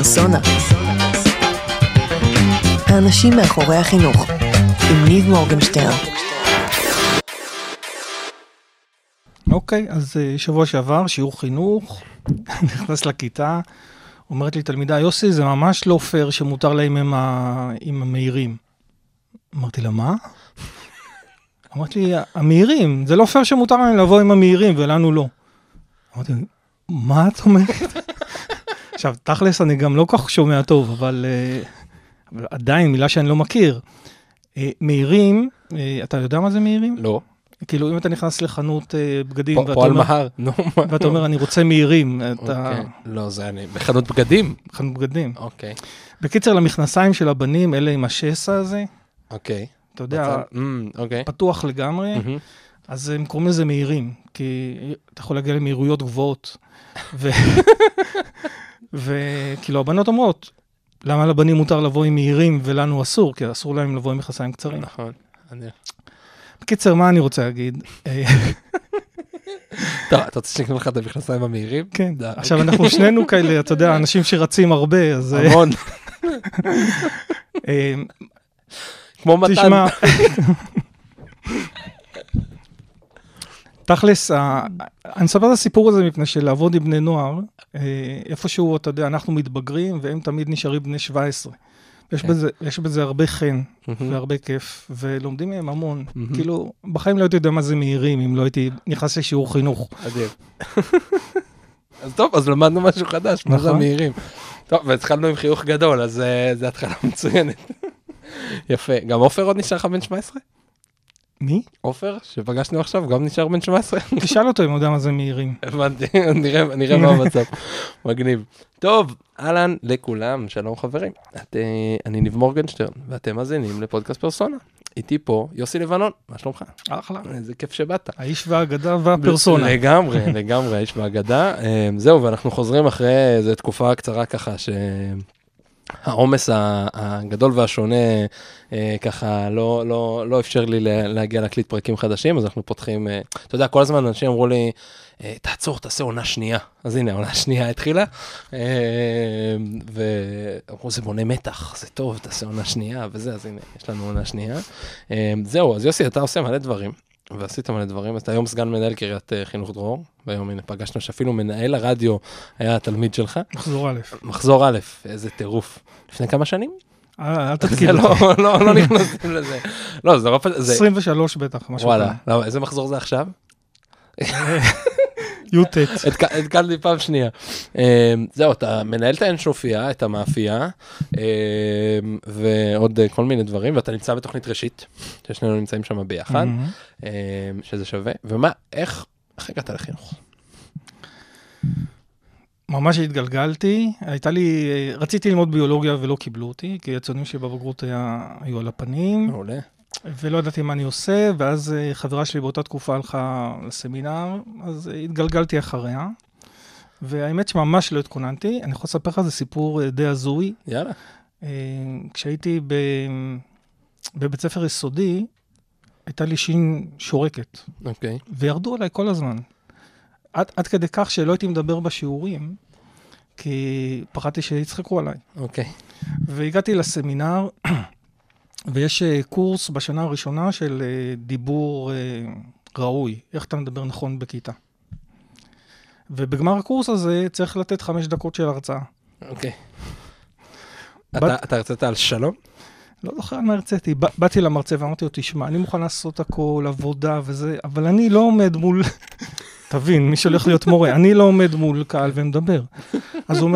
פרסונה. האנשים מאחורי החינוך, עם ניב מורגנשטרן. אוקיי, אז אה, שבוע שעבר, שיעור חינוך, נכנס לכיתה, אומרת לי תלמידה, יוסי, זה ממש לא פייר שמותר להם עם, ה... עם המהירים. אמרתי לה, מה? אמרתי לי, המהירים, זה לא פייר שמותר להם לבוא עם המהירים ולנו לא. אמרתי, מה את אומרת? עכשיו, תכלס, אני גם לא כל כך שומע טוב, אבל, אה, אבל עדיין, מילה שאני לא מכיר. אה, מהירים, אה, אתה יודע מה זה מהירים? לא. כאילו, אם אתה נכנס לחנות בגדים, פ- ואתה פועל אומר, מהר. נו? ואתה אומר, אני רוצה מהירים, אתה... אוקיי. לא, זה אני... בחנות בגדים? חנות בגדים. אוקיי. בקיצר, למכנסיים של הבנים, אלה עם השסע הזה, אוקיי. אתה יודע, אוקיי. פתוח לגמרי. אז הם קוראים לזה מהירים, כי אתה יכול להגיע למהירויות גבוהות. ו- וכאילו, הבנות אומרות, למה לבנים מותר לבוא עם מהירים ולנו אסור? כי אסור להם לבוא עם מכנסיים קצרים. נכון. אני- בקיצר, מה אני רוצה להגיד? טוב, אתה רוצה שנקנה לך את המכנסיים המהירים? כן, עכשיו אנחנו שנינו כאלה, אתה יודע, אנשים שרצים הרבה, אז... אה, המון. אה, כמו מתן. תשמע, תכלס, אני מספר את הסיפור הזה מפני שלעבוד עם בני נוער, אה, איפשהו, אתה יודע, אנחנו מתבגרים והם תמיד נשארים בני 17. יש כן. בזה, יש בזה הרבה חן מהמם. והרבה כיף, ולומדים מהם המון. מהמם. כאילו, בחיים לא הייתי יודע מה זה מהירים אם לא הייתי נכנס לשיעור חינוך. מדהים. אז טוב, אז למדנו משהו חדש, מה זה נכון. המהירים. טוב, והתחלנו עם חיוך גדול, אז אה, זו התחלה מצוינת. יפה. גם עופר עוד נשאר לך בן 17? מי? עופר, שפגשנו עכשיו, גם נשאר בן 17? תשאל אותו אם הוא יודע מה זה מהירים. הבנתי, נראה מה המצב. מגניב. טוב, אהלן לכולם, שלום חברים. את, אה, אני ניב מורגנשטרן, ואתם מאזינים לפודקאסט פרסונה. איתי פה יוסי לבנון, מה שלומך? אחלה. איזה כיף שבאת. האיש והאגדה והפרסונה. לגמרי, לגמרי, האיש והאגדה. אה, זהו, ואנחנו חוזרים אחרי איזו תקופה קצרה ככה, שהעומס ה- הגדול והשונה אה, ככה לא, לא, לא אפשר לי לה- להגיע להקליט פרקים חדשים, אז אנחנו פותחים, אה, אתה יודע, כל הזמן אנשים אמרו לי, אה, תעצור, תעשה עונה שנייה. אז הנה, העונה השנייה התחילה, ואמרו, זה בונה מתח, זה טוב, תעשה עונה שנייה וזה, אז הנה, יש לנו עונה שנייה. זהו, אז יוסי, אתה עושה מלא דברים. ועשית מלא דברים, אז אתה היום סגן מנהל קריית אה, חינוך דרור, והיום הנה פגשנו שאפילו מנהל הרדיו היה התלמיד שלך. מחזור א'. מחזור א', איזה טירוף. לפני כמה שנים? אה, אל תתקיל לא, אותי. לא, לא נכנסים לזה. לא, זה לא... זה... 23 בטח, משהו וואלה, לא, איזה מחזור זה עכשיו? י"ט. התק- התקלתי פעם שנייה. אה, זהו, אתה מנהל את האנשופיה, את המאפייה, אה, ועוד אה, כל מיני דברים, ואתה נמצא בתוכנית ראשית, ששנינו נמצאים שם ביחד. אה, שזה שווה. ומה, איך, איך הגעת לחינוך? ממש התגלגלתי, הייתה לי, רציתי ללמוד ביולוגיה ולא קיבלו אותי, כי הציונים שלי בבגרות היה, היו על הפנים, מעולה. ולא ידעתי מה אני עושה, ואז אה, חברה שלי באותה תקופה הלכה לסמינר, אז אה, התגלגלתי אחריה. והאמת שממש לא התכוננתי, אני יכול לספר לך איזה סיפור אה, די הזוי. יאללה. כשהייתי ב... בבית ספר יסודי, הייתה לי שין שורקת, אוקיי. וירדו עליי כל הזמן. עד, עד כדי כך שלא הייתי מדבר בשיעורים, כי פחדתי שיצחקו עליי. אוקיי. והגעתי לסמינר, ויש אה, קורס בשנה הראשונה של אה, דיבור אה, ראוי, איך אתה מדבר נכון בכיתה. ובגמר הקורס הזה צריך לתת חמש דקות של הרצאה. אוקיי. בת- אתה- אתה הרצית על שלום? לא זוכר על מה הרציתי. באתי למרצה ואמרתי לו, תשמע, אני מוכן לעשות הכל, עבודה וזה, אבל אני לא עומד מול... תבין, מי שהולך להיות מורה, אני לא עומד מול קהל ומדבר. אז הוא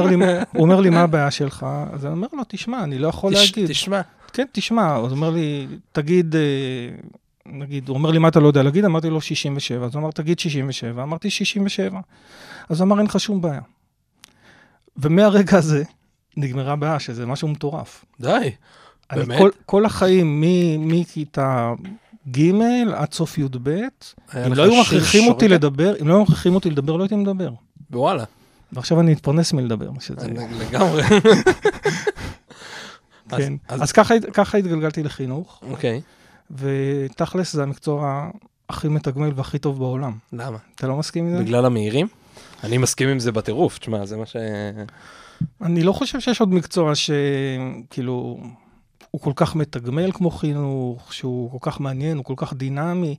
אומר לי, מה הבעיה שלך? אז אני אומר לו, תשמע, אני לא יכול להגיד. תשמע. כן, תשמע, אז הוא אומר לי, תגיד, אה, נגיד, הוא אומר לי, מה אתה לא יודע להגיד? אמרתי לו, 67. אז הוא אמר, תגיד 67. אמרתי, 67. אז הוא אמר, אין לך שום בעיה. ומהרגע הזה נגמרה הבעיה, שזה משהו מטורף. די. באמת? כל, כל החיים, מכיתה ג' עד סוף י"ב, אם לא היו מכריחים אותי שורקת? לדבר, אם לא היו מכריחים אותי לדבר, לא הייתי מדבר. וואלה. ועכשיו אני אתפרנס מלדבר, שזה... לגמרי. אז- כן. אז- אז ככה ככה התגלגלתי לחינוך, אוקיי. ותכלס זה המקצוע הכי מתגמל והכי טוב בעולם. למה? אתה לא מסכים עם זה? בגלל המהירים? אני מסכים עם זה בטירוף, תשמע, זה מה ש... אני לא חושב שיש עוד מקצוע שכאילו, הוא כל כך מתגמל כמו חינוך, שהוא כל כך מעניין, הוא כל כך דינמי.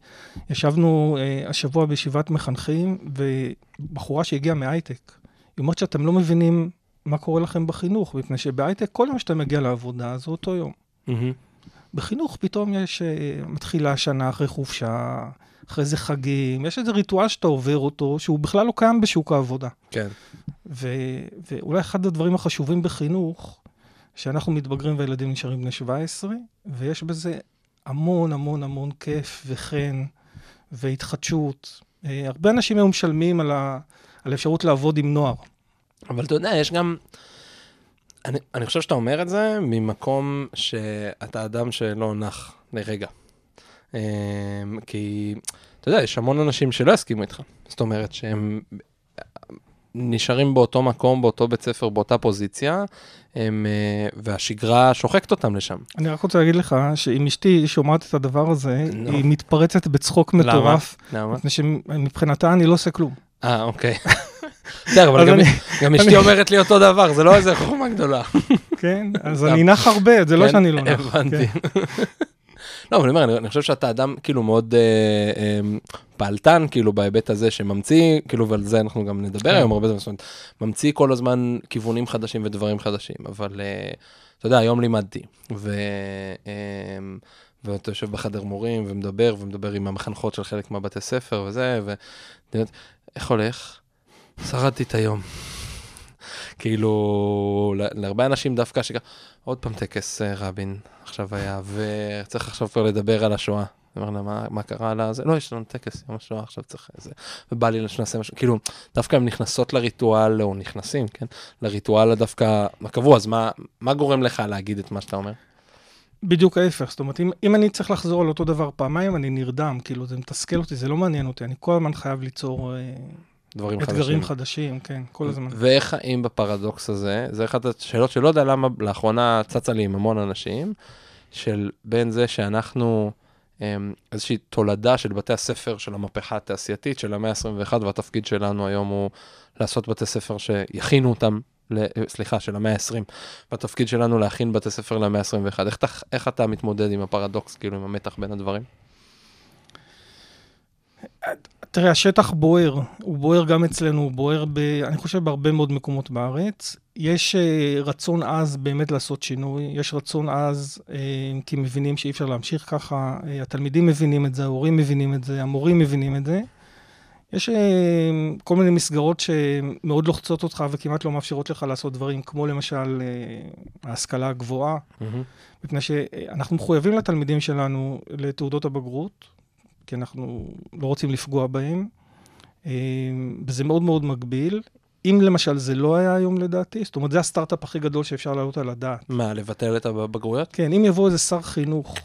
ישבנו אה, השבוע בישיבת מחנכים, ובחורה שהגיעה מהייטק, היא אומרת שאתם לא מבינים מה קורה לכם בחינוך, מפני שבהייטק כל יום שאתה מגיע לעבודה זה אותו יום. בחינוך פתאום יש, אה, מתחילה השנה אחרי חופשה, אחרי זה חגים, יש איזה ריטואל שאתה עובר אותו, שהוא בכלל לא קיים בשוק העבודה. כן. ו, ואולי אחד הדברים החשובים בחינוך, שאנחנו מתבגרים והילדים נשארים בני 17, ויש בזה המון המון המון כיף וחן והתחדשות. אה, הרבה אנשים היום משלמים על, ה, על האפשרות לעבוד עם נוער. אבל אתה יודע, יש גם... אני, אני חושב שאתה אומר את זה ממקום שאתה אדם שלא נח לרגע. אמ, כי, אתה יודע, יש המון אנשים שלא יסכימו איתך. זאת אומרת שהם נשארים באותו מקום, באותו בית ספר, באותה פוזיציה, הם, אה, והשגרה שוחקת אותם לשם. אני רק רוצה להגיד לך שאם אשתי שומעת את הדבר הזה, נו. היא מתפרצת בצחוק מטורף. למה? מפני שמבחינתה אני לא עושה כלום. אה, אוקיי. בסדר, אבל גם- אשתי אומרת לי אותו דבר, זה לא איזה חוכמה גדולה. כן? אז אני נח הרבה, זה לא כן, שאני לא נח. הבנתי. כן. לא, אבל אני אומר, אני- חושב שאתה אדם כאילו מאוד אה, אה, פעלתן, כאילו בהיבט הזה שממציא, כאילו ועל זה אנחנו גם נדבר כן. היום הרבה זמן, זאת אומרת, ממציא כל הזמן כיוונים חדשים ודברים חדשים, אבל אה, אתה יודע, היום לימדתי, ו... אה, ואתה יושב בחדר מורים ומדבר, ומדבר עם המחנכות של חלק מהבתי ספר וזה, ואתה יודע, איך הולך? שרדתי את היום. כאילו, להרבה אנשים דווקא שככה, עוד פעם טקס אה, רבין עכשיו היה, וצריך עכשיו כבר לדבר על השואה. אני אומר לה, מה, מה קרה על הזה? לא, יש לנו טקס יום השואה, עכשיו צריך איזה... ובא לי שנעשה משהו, כאילו, דווקא הן נכנסות לריטואל, או נכנסים, כן? לריטואל הדווקא הקבוע, אז מה, מה גורם לך להגיד את מה שאתה אומר? בדיוק ההפך, זאת אומרת, אם, אם אני צריך לחזור על אותו דבר פעמיים, אני נרדם, כאילו, זה מתסכל אותי, זה לא מעניין אותי, אני כל הזמן חייב ליצור אה, דברים אתגרים חדשים. חדשים, כן, כל הזמן. ואיך חיים בפרדוקס הזה? זה אחת השאלות שלא יודע למה לאחרונה צצה לי עם המון אנשים, של בין זה שאנחנו אמ, איזושהי תולדה של בתי הספר של המהפכה התעשייתית של המאה ה-21, והתפקיד שלנו היום הוא לעשות בתי ספר שיכינו אותם, ל- סליחה, של המאה ה-20, והתפקיד שלנו להכין בתי ספר למאה ה-21. איך, אתה- איך אתה מתמודד עם הפרדוקס, כאילו עם המתח בין הדברים? תראה, השטח בוער, הוא בוער גם אצלנו, הוא בוער, ב, אני חושב, בהרבה מאוד מקומות בארץ. יש uh, רצון עז באמת לעשות שינוי, יש רצון עז uh, כי מבינים שאי אפשר להמשיך ככה, uh, התלמידים מבינים את זה, ההורים מבינים את זה, המורים מבינים את זה. יש uh, כל מיני מסגרות שמאוד לוחצות אותך וכמעט לא מאפשרות לך לעשות דברים, כמו למשל uh, ההשכלה הגבוהה, מפני שאנחנו מחויבים לתלמידים שלנו לתעודות הבגרות, כי אנחנו לא רוצים לפגוע בהם, אה, וזה מאוד מאוד מגביל. אם למשל זה לא היה היום לדעתי, זאת אומרת, זה הסטארט-אפ הכי גדול שאפשר להעלות על הדעת. מה, לבטל את הבגרויות? כן, אם יבוא איזה שר חינוך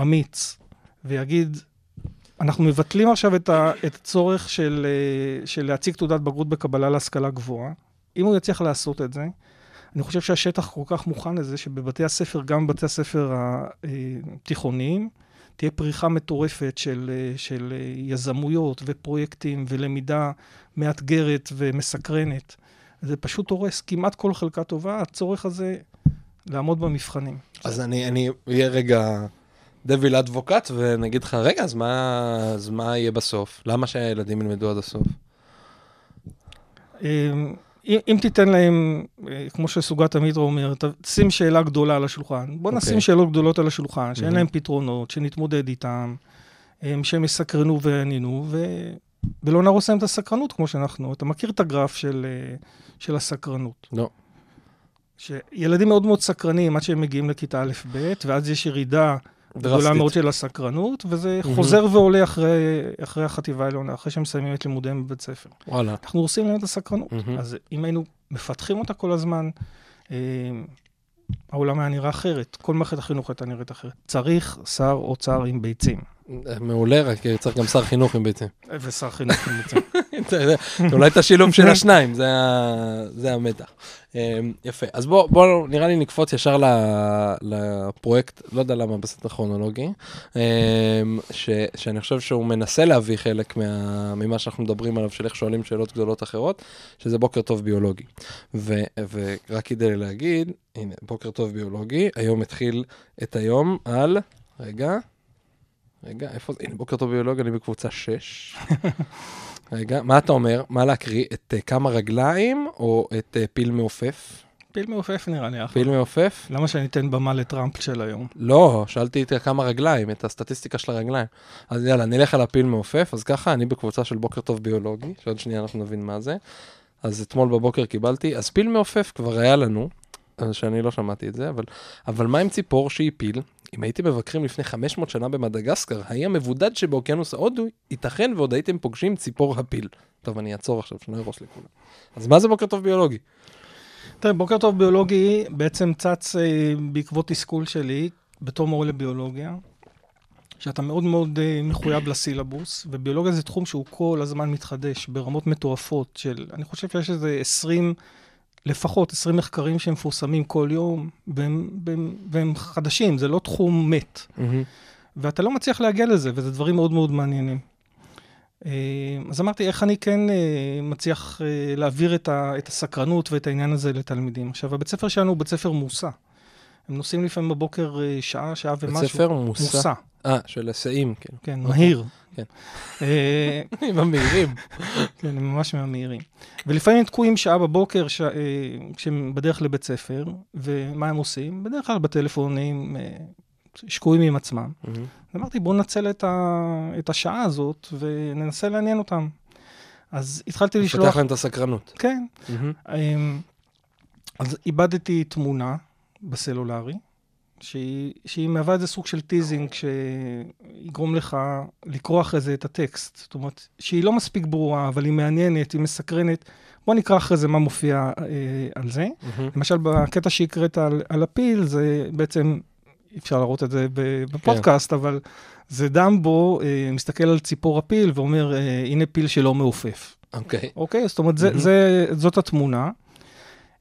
אמיץ ויגיד, אנחנו מבטלים עכשיו את, ה, את הצורך של, אה, של להציג תעודת בגרות בקבלה להשכלה גבוהה, אם הוא יצליח לעשות את זה, אני חושב שהשטח כל כך מוכן לזה שבבתי הספר, גם בבתי הספר התיכוניים, תהיה פריחה מטורפת של, אה, של אה, יזמויות ופרויקטים ולמידה מאתגרת ומסקרנת. זה פשוט הורס כמעט כל חלקה טובה, הצורך הזה לעמוד במבחנים. אז אני, אני אהיה רגע דביל אדבוקט ונגיד לך, רגע, אז מה, אז מה יהיה בסוף? למה שהילדים ילמדו עד הסוף? אם, אם תיתן להם, אה, כמו שסוגת המיטרו אומרת, שים שאלה גדולה על השולחן. בוא נשים אוקיי. שאלות גדולות על השולחן, שאין מהמם. להם פתרונות, שנתמודד איתם, שהם יסקרנו ויעניינו, ו... ולא נהרוס להם את הסקרנות כמו שאנחנו. אתה מכיר את הגרף של, אה, של הסקרנות. לא. שילדים מאוד מאוד סקרנים עד שהם מגיעים לכיתה א'-ב', ואז יש ירידה גדולה. מאוד של הסקרנות, וזה מהמם. חוזר ועולה אחרי, אחרי החטיבה העליונה, אחרי שהם מסיימים את לימודיהם בבית ספר. וואלה. אנחנו הורסים להם את הסקרנות. מהמם. אז אם היינו מפתחים אותה כל הזמן, אה, העולם היה נראה אחרת, כל מערכת החינוך הייתה נראית אחרת. צריך שר אוצר עם ביצים, מעולה, רק צריך גם שר חינוך עם ביצים. ושר חינוך עם ביצים. אולי את השילוב של השניים, זה המתח. אה, יפה, אז בואו, בוא, נראה לי נקפוץ ישר לפרויקט, לא יודע למה בסדר כרונולוגי, ש- שאני חושב שהוא מנסה להביא חלק מה- ממה שאנחנו מדברים עליו, של איך שואלים שאלות גדולות אחרות, שזה בוקר טוב ביולוגי. ורק כדי להגיד, הנה, בוקר טוב ביולוגי, היום התחיל את היום על, רגע, רגע, איפה זה? הנה, בוקר טוב ביולוגי, אני בקבוצה 6. רגע, מה אתה אומר? מה להקריא? את uh, כמה רגליים או את uh, פיל מעופף? פיל מעופף נראה לי אחלה. פיל מעופף? למה שאני אתן במה לטראמפ של היום? לא, שאלתי את כמה רגליים, את הסטטיסטיקה של הרגליים. אז יאללה, נלך על הפיל מעופף. אז ככה, אני בקבוצה של בוקר טוב ביולוגי, שעוד שנייה אנחנו נבין מה זה. אז אתמול בבוקר קיבלתי, אז פיל מעופף כבר היה לנו, שאני לא שמעתי את זה, אבל, אבל מה עם ציפור שהיא פיל? אם הייתם מבקרים לפני 500 שנה במדגסקר, האי המבודד שבאוקיינוס ההודו, ייתכן ועוד הייתם פוגשים ציפור הפיל. טוב, אני אעצור עכשיו, שלא ירוס לכולם. אז מה זה בוקר טוב ביולוגי? תראה, בוקר טוב ביולוגי בעצם צץ אה, בעקבות תסכול שלי בתור מורה לביולוגיה, שאתה מאוד מאוד אה, מחויב לסילבוס, וביולוגיה זה תחום שהוא כל הזמן מתחדש ברמות מטורפות של, אני חושב שיש איזה 20, לפחות 20 מחקרים שמפורסמים כל יום, והם, והם, והם חדשים, זה לא תחום מת. ואתה לא מצליח להגיע לזה, וזה דברים מאוד מאוד מעניינים. אה, אז אמרתי, איך אני כן אה, מצליח אה, להעביר את, ה, את הסקרנות ואת העניין הזה לתלמידים. עכשיו, הבית ספר שלנו הוא בית ספר מוסע. הם נוסעים לפעמים בבוקר אה, שעה, שעה ומשהו. בית ספר מוסע? אה, של היסעים, כן. כן, אוקיי. מהיר. כן. אה, עם המהירים. כן, הם ממש מהמהירים. ולפעמים הם תקועים שעה בבוקר. אה, כשהם בדרך לבית ספר, ומה הם עושים? בדרך כלל בטלפונים, אה, שקועים עם עצמם. אמרתי, בואו ננצל את, השעה הזאת וננסה לעניין אותם. אז התחלתי לשלוח... לפתח להם את הסקרנות. כן. אמ, אז עיבדתי תמונה בסלולרי, שהיא, שהיא מהווה איזה סוג של טיזינג שיגרום לך לקרוא אחרי זה את הטקסט. זאת אומרת, שהיא לא מספיק ברורה, אבל היא מעניינת, היא מסקרנת. בוא נקרא אחרי זה מה מופיע אה, על זה. למשל, בקטע שהקראת על, על הפיל, זה בעצם, אפשר להראות את זה בפודקאסט, אבל זה דמבו אה, מסתכל על ציפור הפיל ואומר, אה, הנה פיל שלא מעופף. אוקיי. אוקיי? זאת אומרת, זה, מהמם. זה, זאת התמונה.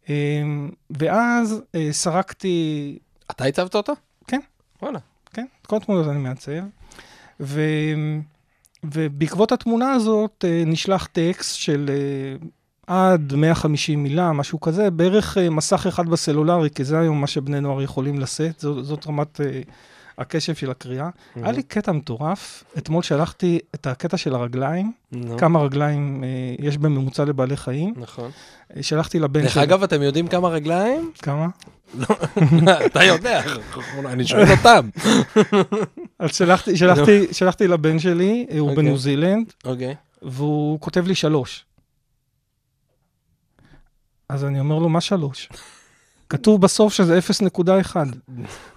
אמ, ואז אה, סרקתי, אתה הצבת אותה? כן. וואלה. כן, את כל התמונות אני מעצב. ו... ובעקבות התמונה הזאת אה, נשלח טקסט של אה, עד 150 מילה, משהו כזה, בערך מסך אחד בסלולרי, כי זה היום מה שבני נוער יכולים לשאת, זאת, זאת רמת הקשב של הקריאה. היה לי קטע מטורף, אתמול שלחתי את הקטע של הרגליים, נו, כמה רגליים אה, יש בממוצע לבעלי חיים. נכון. אה, שלחתי לבן דרך שלי. אגב, אתם יודעים כמה רגליים? כמה? אתה יודע, אני שואל אותם. אז שלחתי, שלחתי, שלחתי לבן שלי, אה, הוא אוקיי. בניו זילנד, אוקיי. והוא כותב לי שלוש. אז אני אומר לו, מה שלוש? כתוב בסוף שזה 0.1.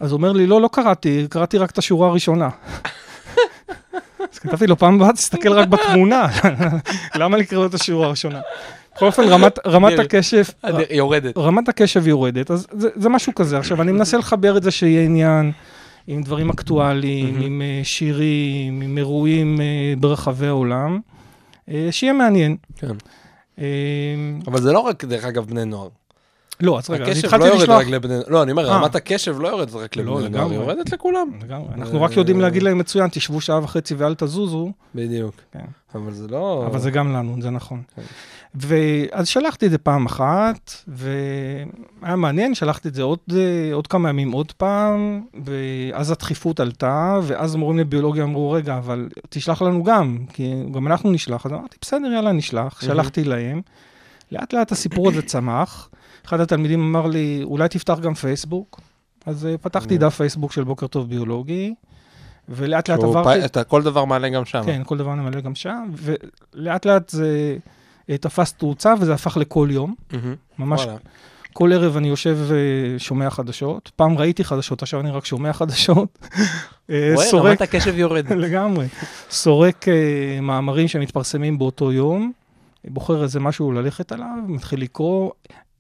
אז הוא אומר לי, לא, לא קראתי, קראתי רק את השורה הראשונה. אז כתבתי לו, פעם הבאה תסתכל רק בתמונה. למה לקרוא את השורה הראשונה? בכל אופן, רמת, רמת. הקשב... אני- יורדת. רמת הקשב יורדת, אז זה, זה משהו כזה. עכשיו, אני מנסה לחבר את זה שיהיה עניין עם דברים אקטואליים. עם uh, שירים, עם אירועים uh, ברחבי העולם, שיהיה מעניין. כן. אבל זה לא רק, דרך אגב, בני נוער. לא, אז רגע, הקשב התחלתי לא לשלוח... רק לבני. לא, אני אומר, אה. רמת הקשב לא יורדת רק לא, לבני נוער, היא. יורדת לכולם. לגמרי, אנחנו רק יודעים להגיד להם מצוין, תשבו שעה וחצי ואל תזוזו, בדיוק. כן. אבל זה לא... אבל זה גם לנו, זה נכון. כן. ואז שלחתי את זה פעם אחת, והיה מעניין, שלחתי את זה עוד, אה, עוד כמה ימים עוד פעם, ואז הדחיפות עלתה, ואז מורים לביולוגיה אמרו, רגע, אבל תשלח לנו גם, כי גם אנחנו נשלח. אז אמרתי, בסדר, יאללה, נשלח. שלחתי להם. לאט לאט הסיפור הזה צמח. אחד התלמידים אמר לי, אולי תפתח גם פייסבוק. אז אה, פתחתי מהמם. דף פייסבוק של בוקר טוב ביולוגי, ולאט לאט עברתי... פ- אתה כל דבר מעלה גם שם. כן, כל דבר נמלא גם שם, ולאט לאט זה אה, תפס תאוצה וזה הפך לכל יום. ממש. כל ערב אני יושב ושומע חדשות. פעם ראיתי חדשות, עכשיו אני רק שומע חדשות. אה, רואה, רמת הקשב יורדת. לגמרי. סורק אה, מאמרים שמתפרסמים באותו יום, בוחר איזה משהו ללכת עליו, מתחיל לקרוא.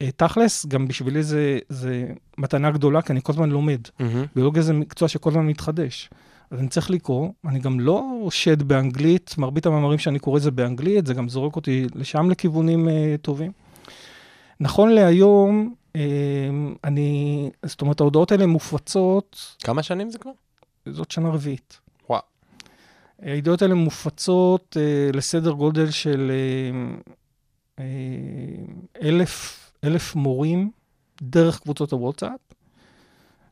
אה, תכלס, גם בשבילי זה, זה מתנה גדולה, כי אני כל הזמן לומד. מהמם. ביולוגיה זה מקצוע שכל הזמן מתחדש. אז אני צריך לקרוא, אני גם לא שד באנגלית, מרבית המאמרים שאני קורא זה באנגלית, זה גם זורק אותי לשם לכיוונים uh, טובים. נכון להיום, uh, אני, זאת אומרת, ההודעות האלה מופצות, כמה שנים זה כבר? זאת שנה רביעית. הידיעות האלה מופצות uh, לסדר גודל של uh, uh, אלף, אלף מורים דרך קבוצות הוואטסאפ.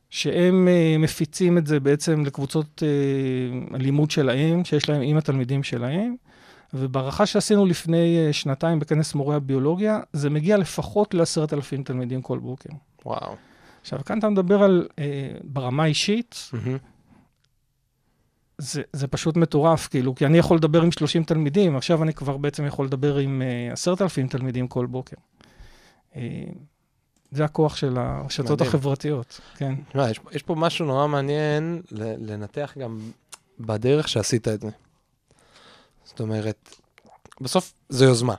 שהם uh, מפיצים את זה בעצם לקבוצות uh, הלימוד שלהם, שיש להם עם התלמידים שלהם, ובהערכה שעשינו לפני uh, שנתיים בכנס מורי הביולוגיה, זה מגיע לפחות לעשרת אלפים תלמידים כל בוקר. וואו. עכשיו, כאן אתה מדבר על, uh, ברמה אישית, מהמם. זה, זה פשוט מטורף, כאילו, כי אני יכול לדבר עם 30 תלמידים, עכשיו אני כבר בעצם יכול לדבר עם עשרת אלפים תלמידים כל בוקר. Uh, זה הכוח של הרשתות מדהים. החברתיות, כן. תשמע, יש, יש פה משהו נורא מעניין לנתח גם בדרך שעשית את זה. זאת אומרת, בסוף זו יוזמה,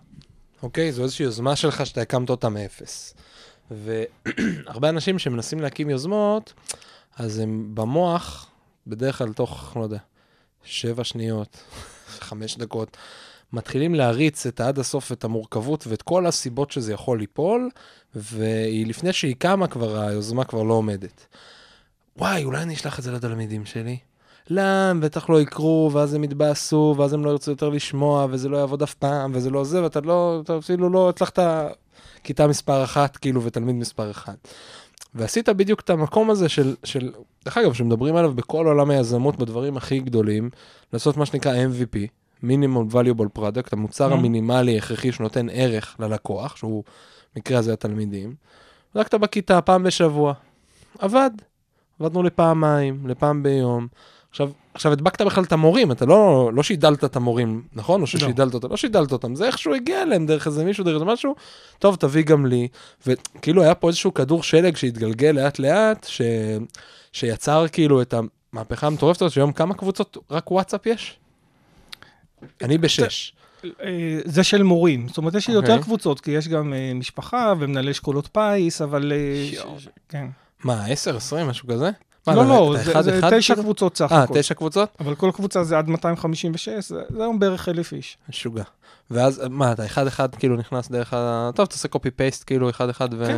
אוקיי? זו איזושהי יוזמה שלך שאתה הקמת אותה מאפס. והרבה אנשים שמנסים להקים יוזמות, אז הם במוח, בדרך כלל תוך, לא יודע, שבע שניות, חמש דקות, מתחילים להריץ את עד הסוף את המורכבות ואת כל הסיבות שזה יכול ליפול, ולפני שהיא קמה כבר, היוזמה כבר לא עומדת. וואי, אולי אני אשלח את זה לתלמידים שלי? לא, בטח לא יקרו, ואז הם יתבאסו, ואז הם לא ירצו יותר לשמוע, וזה לא יעבוד אף פעם, וזה לא זה, ואתה לא, אתה אפילו לא הצלחת כיתה מספר אחת, כאילו, ותלמיד מספר אחד. ועשית בדיוק את המקום הזה של, של, דרך אגב, שמדברים עליו בכל עולם היזמות, בדברים הכי גדולים, לעשות מה שנקרא MVP, מינימום valuable product, המוצר Mhm. המינימלי הכרחי שנותן ערך ללקוח, שהוא, במקרה הזה התלמידים. בדקת בכיתה פעם בשבוע, עבד. עבדנו לפעמיים, לפעם ביום. עכשיו, עכשיו הדבקת בכלל את המורים, אתה לא, לא שידלת את המורים, נכון? או ששידלת אותם, לא שידלת אותם, זה איכשהו הגיע אליהם דרך איזה מישהו, דרך איזה משהו, טוב, תביא גם לי. וכאילו היה פה איזשהו כדור שלג שהתגלגל לאט לאט, ש... שיצר כאילו את המהפכה המטורפת הזאת, שהיום כמה קבוצות רק וואטסאפ יש? אני בשש. אה, זה של מורים, זאת אומרת, יש לי יותר אוקיי. קבוצות, כי יש גם אה, משפחה ומנהלי אשכולות פיס, אבל... אה, ש- כן. מה, עשר, עשרים, משהו כזה? לא, לא, אתה זה- זה אחד תשע כאילו? קבוצות סך אה, הכל. תשע קבוצות? אבל כל קבוצה זה עד 256, זה היום בערך אלף איש. משוגע. ואז, מה, אתה אחד אחד כאילו נכנס דרך ה... טוב, תעשה paste כאילו אחד אחד ו... כן,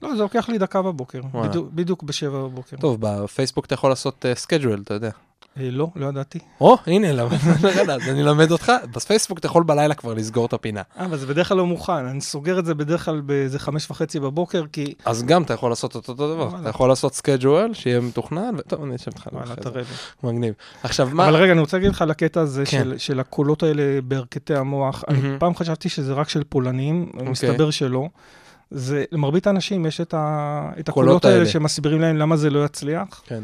כן. לא, זה לוקח לי דקה בבוקר. בדיוק- בשבע בבוקר. טוב, בפייסבוק אתה יכול לעשות schedule, אתה יודע. אה, לא, לא ידעתי. או, הנה, אז אני אלמד אותך. בפייסבוק אתה יכול בלילה כבר לסגור את הפינה. אה, אבל זה בדרך כלל לא מוכן, אני סוגר את זה בדרך כלל באיזה חמש וחצי בבוקר, כי... אז גם אתה יכול לעשות את אותו דבר. אתה יכול לעשות schedule, שיהיה מתוכנן, וטוב, אני אשב איתך. וואלה, תראה. לי. מגניב. עכשיו, מה... אבל רגע, אני רוצה להגיד לך על הקטע הזה כן. של, הקולות האלה בירכתי המוח. פעם חשבתי שזה רק של פולנים, אוקיי. מסתבר שלא. זה, למרבית האנשים יש את, ה, את הקולות האלה האלה. שמסבירים להם למה זה לא יצליח. כן.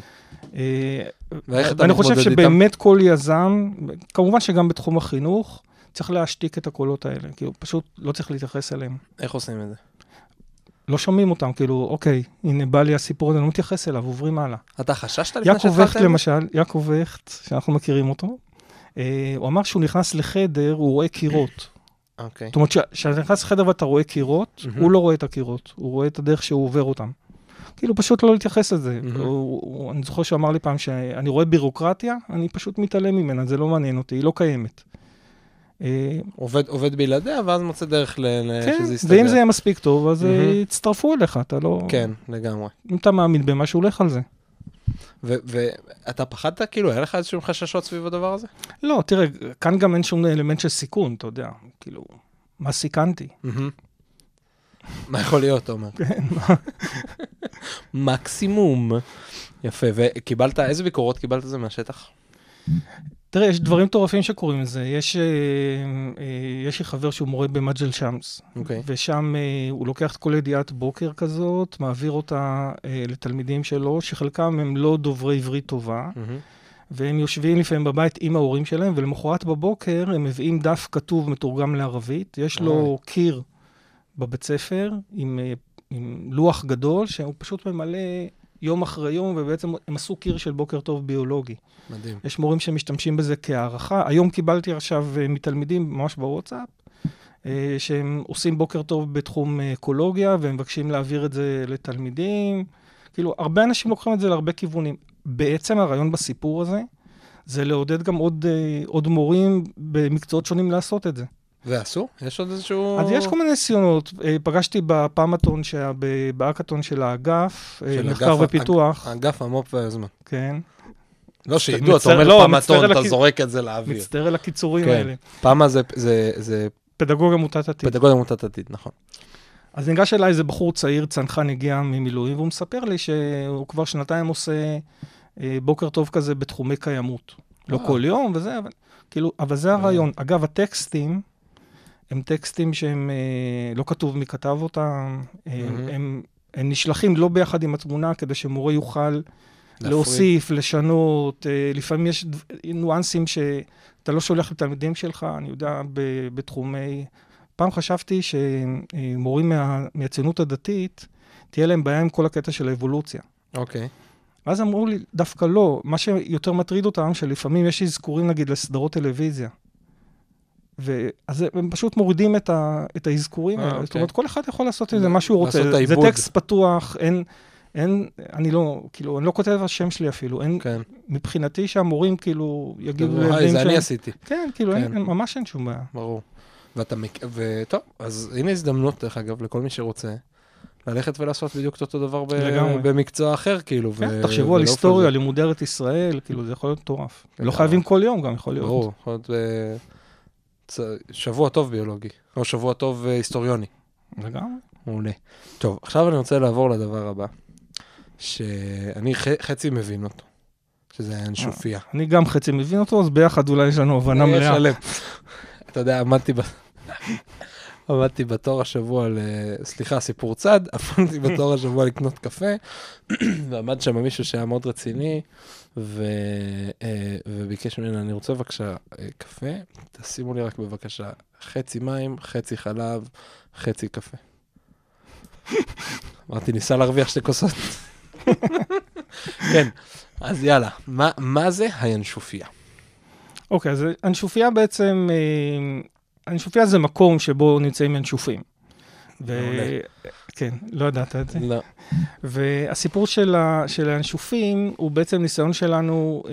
אה, ואני חושב מתמודד איתם? שבאמת כל יזם, כמובן שגם בתחום החינוך, צריך להשתיק את הקולות האלה, כאילו פשוט לא צריך להתייחס אליהם. איך עושים את זה? לא שומעים אותם, כאילו, אוקיי, הנה בא לי הסיפור הזה, אני לא מתייחס אליו, עוברים הלאה. אתה חששת לפני יעקב שהתחלת וכט? למשל, יעקב וכט, שאנחנו מכירים אותו, אה, הוא אמר שהוא נכנס לחדר, הוא רואה קירות. אוקיי. זאת אומרת, כשאתה נכנס לחדר ואתה רואה קירות, מהמם. הוא לא רואה את הקירות, הוא רואה את הדרך שהוא עובר אותם. כאילו, פשוט לא להתייחס לזה. מהמם. הוא- הוא- אני זוכר שהוא אמר לי פעם שאני רואה בירוקרטיה, אני פשוט מתעלם ממנה, זה לא מעניין אותי, היא לא קיימת. אה, עובד- עובד בלעדיה, ואז מוצא דרך ל- כן, שזה יסתדר. ואם זה יהיה מספיק טוב, אז מהמם. יצטרפו אליך, אתה לא... כן, לגמרי. אם אתה מאמין במשהו, לך על זה. ואתה פחדת, כאילו, היה לך איזשהם חששות סביב הדבר הזה? לא, תראה, כאן גם אין שום אלמנט של סיכון, אתה יודע, כאילו, מה סיכנתי? מה יכול להיות, אתה אומר? כן, מקסימום. יפה, וקיבלת, איזה ביקורות קיבלת זה מהשטח? תראה, יש דברים מטורפים שקורים לזה. יש, אה, אה, יש לי חבר שהוא מורה במג'ל שמס, אוקיי. ושם אה, הוא לוקח את כל ידיעת בוקר כזאת, מעביר אותה לתלמידים שלו, שחלקם הם לא דוברי עברית טובה, מהמם. והם יושבים לפעמים בבית עם ההורים שלהם, ולמחרת בבוקר הם מביאים דף כתוב מתורגם לערבית. יש לו אוי. קיר בבית ספר עם, עם לוח גדול, שהוא פשוט ממלא יום אחרי יום, ובעצם הם עשו קיר של בוקר טוב ביולוגי. מדהים. יש מורים שמשתמשים בזה כהערכה. היום קיבלתי עכשיו אה, מתלמידים, ממש בוואטסאפ, אה, שהם עושים בוקר טוב בתחום אה, אקולוגיה, והם מבקשים להעביר את זה לתלמידים. כאילו, הרבה אנשים לוקחים את זה להרבה כיוונים. בעצם הרעיון בסיפור הזה, זה לעודד גם עוד, עוד מורים במקצועות שונים לעשות את זה. ועשו? יש עוד איזשהו... אז יש כל מיני ניסיונות. אה, פגשתי בפעמטון, שהיה בהאקתון של האגף, אה, של מחקר אגף- ופיתוח, אגף המו"פ והיוזמה. כן. לא, שידעו, אתה אומר לא, על אתה הכי- זורק את זה לאוויר. מצטער על הקיצורים כן. האלה. פעמה זה- זה- זה פדגוג עמותת עתיד. פדגוגיה עמותת עתיד, נכון. אז ניגש אליי איזה בחור צעיר, צנחן, הגיע ממילואים, והוא מספר לי שהוא כבר שנתיים עושה אה, בוקר טוב כזה בתחומי קיימות. לא. כל יום וזה, אבל כאילו, אבל זה הרעיון. אגב, הטקסטים הם טקסטים שהם, אה, לא כתוב מי כתב אותם, אה, מהמם. הם, הם נשלחים לא ביחד עם התמונה, כדי שמורה יוכל להפריד. להוסיף, לשנות. אה, לפעמים יש ניואנסים שאתה לא שולח לתלמידים שלך, אני יודע, ב- בתחומי... פעם חשבתי שמורים מה, מהציונות הדתית, תהיה להם בעיה עם כל הקטע של האבולוציה. אוקיי. ואז אמרו לי, דווקא לא, מה שיותר מטריד אותם, שלפעמים יש אזכורים, נגיד, לסדרות טלוויזיה. ואז הם פשוט מורידים את, ה, את האזכורים אה, האלה. זאת אוקיי. אומרת, כל אחד יכול לעשות איזה מה שהוא רוצה. לעשות את זה. טקסט פתוח, אין, אין, אני לא, כאילו, אני לא כותב השם שלי אפילו. אין, כן. מבחינתי שהמורים כאילו יגידו היי, לילדים זה אני שהם- עשיתי. כן, כאילו, כן. אין, ממש אין שום בעיה. ברור. ואתה מק... וטוב, אז הנה הזדמנות, דרך אגב, לכל מי שרוצה, ללכת ולעשות בדיוק את אותו דבר ב... לגמרי. במקצוע אחר, כאילו. כן, ו... תחשבו על היסטוריה, זה. לימודי ארץ ישראל, כאילו, זה יכול להיות מטורף. לא. חייבים כל יום גם, יכול להיות. ברור, יכול להיות אה. שבוע טוב ביולוגי, או שבוע טוב אה, היסטוריוני. לגמרי. מעולה. טוב, עכשיו אני רוצה לעבור לדבר הבא, שאני ח... חצי מבין אותו, שזה האנשופיה. אני גם חצי מבין אותו, אז ביחד אולי יש לנו הבנה יש מלאה. אתה יודע, עמדתי ב... עמדתי בתור השבוע ל... סליחה, סיפור צד, עמדתי בתור השבוע לקנות קפה, ועמד שם מישהו שהיה מאוד רציני, ו... אה, וביקש ממנו, אני רוצה בבקשה אה, קפה, תשימו לי רק בבקשה חצי מים, חצי חלב, חצי קפה. אמרתי, ניסה להרוויח שתי כוסות. כן, אז יאללה, מה, מה זה הינשופיה? אוקיי, אז אנשופיה בעצם, אה, אנשופיה זה מקום שבו נמצאים ינשופים. ו... כן, לא ידעת את זה. לא. והסיפור של, ה... של האנשופים הוא בעצם ניסיון שלנו אה,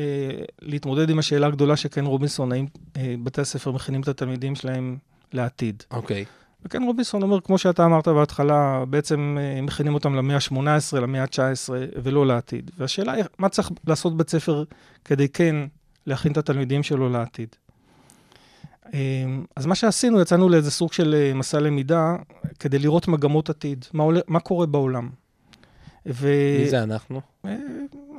להתמודד עם השאלה הגדולה שכן רובינסון, האם אה, בתי הספר מכינים את התלמידים שלהם לעתיד. אוקיי. וכן רובינסון אומר, כמו שאתה אמרת בהתחלה, בעצם אה, מכינים אותם למאה ה-18, למאה ה-19 ולא לעתיד. והשאלה היא, מה צריך לעשות בית ספר כדי כן להכין את התלמידים שלו לעתיד. אה, אז מה שעשינו, יצאנו לאיזה סוג של אה, מסע למידה כדי לראות מגמות עתיד, מה, עולה, מה קורה בעולם. ו... מי זה אנחנו? אה,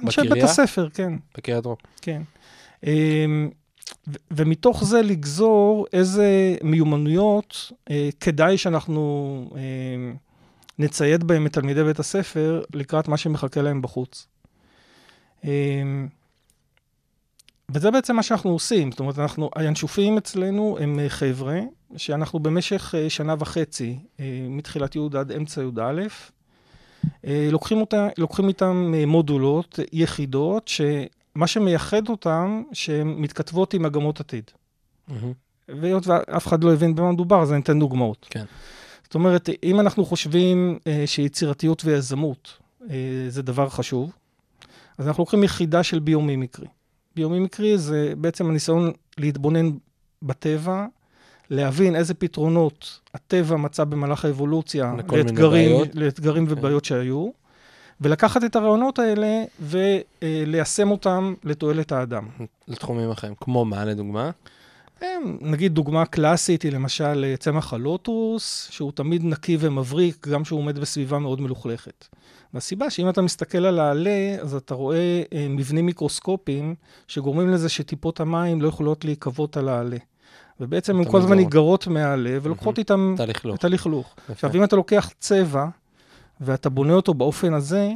אנשי בית? הספר, כן. בקריית רום. כן. אמ, ו- ומתוך זה לגזור איזה מיומנויות אה, כדאי שאנחנו אה, נצייד בהם את תלמידי בית הספר לקראת מה שמחכה להם בחוץ. אמ, וזה בעצם מה שאנחנו עושים. זאת אומרת, אנחנו, הינשופים אצלנו הם אה, חבר'ה שאנחנו במשך אה, שנה וחצי, אה, מתחילת י' עד אמצע י"א, לוקחים, אותה, לוקחים איתם מודולות, יחידות, שמה שמייחד אותם, שהן מתכתבות עם מגמות עתיד. והיות ואף אחד לא הבין במה מדובר, אז אני אתן דוגמאות. כן. זאת אומרת, אם אנחנו חושבים שיצירתיות ויזמות זה דבר חשוב, אז אנחנו לוקחים יחידה של ביומימיקרי. ביומימיקרי זה בעצם הניסיון להתבונן בטבע, להבין איזה פתרונות הטבע מצא במהלך האבולוציה מיני לאתגרים, בעיות. לאתגרים כן. ובעיות שהיו, ולקחת את הרעיונות האלה וליישם אותם לתועלת האדם. לתחומים אחרים. כמו מה, לדוגמה? הם, נגיד דוגמה קלאסית היא למשל אה, צמח הלוטוס, שהוא תמיד נקי ומבריק, גם שהוא עומד בסביבה מאוד מלוכלכת. והסיבה שאם אתה מסתכל על העלה, אז אתה רואה אה, מבנים מיקרוסקופיים שגורמים לזה שטיפות המים לא יכולות להיקוות על העלה. ובעצם הן כל הזמן. ניגרות מהעלה ולוקחות איתן. את הלכלוך. עכשיו, אם אתה לוקח צבע ואתה בונה אותו באופן הזה,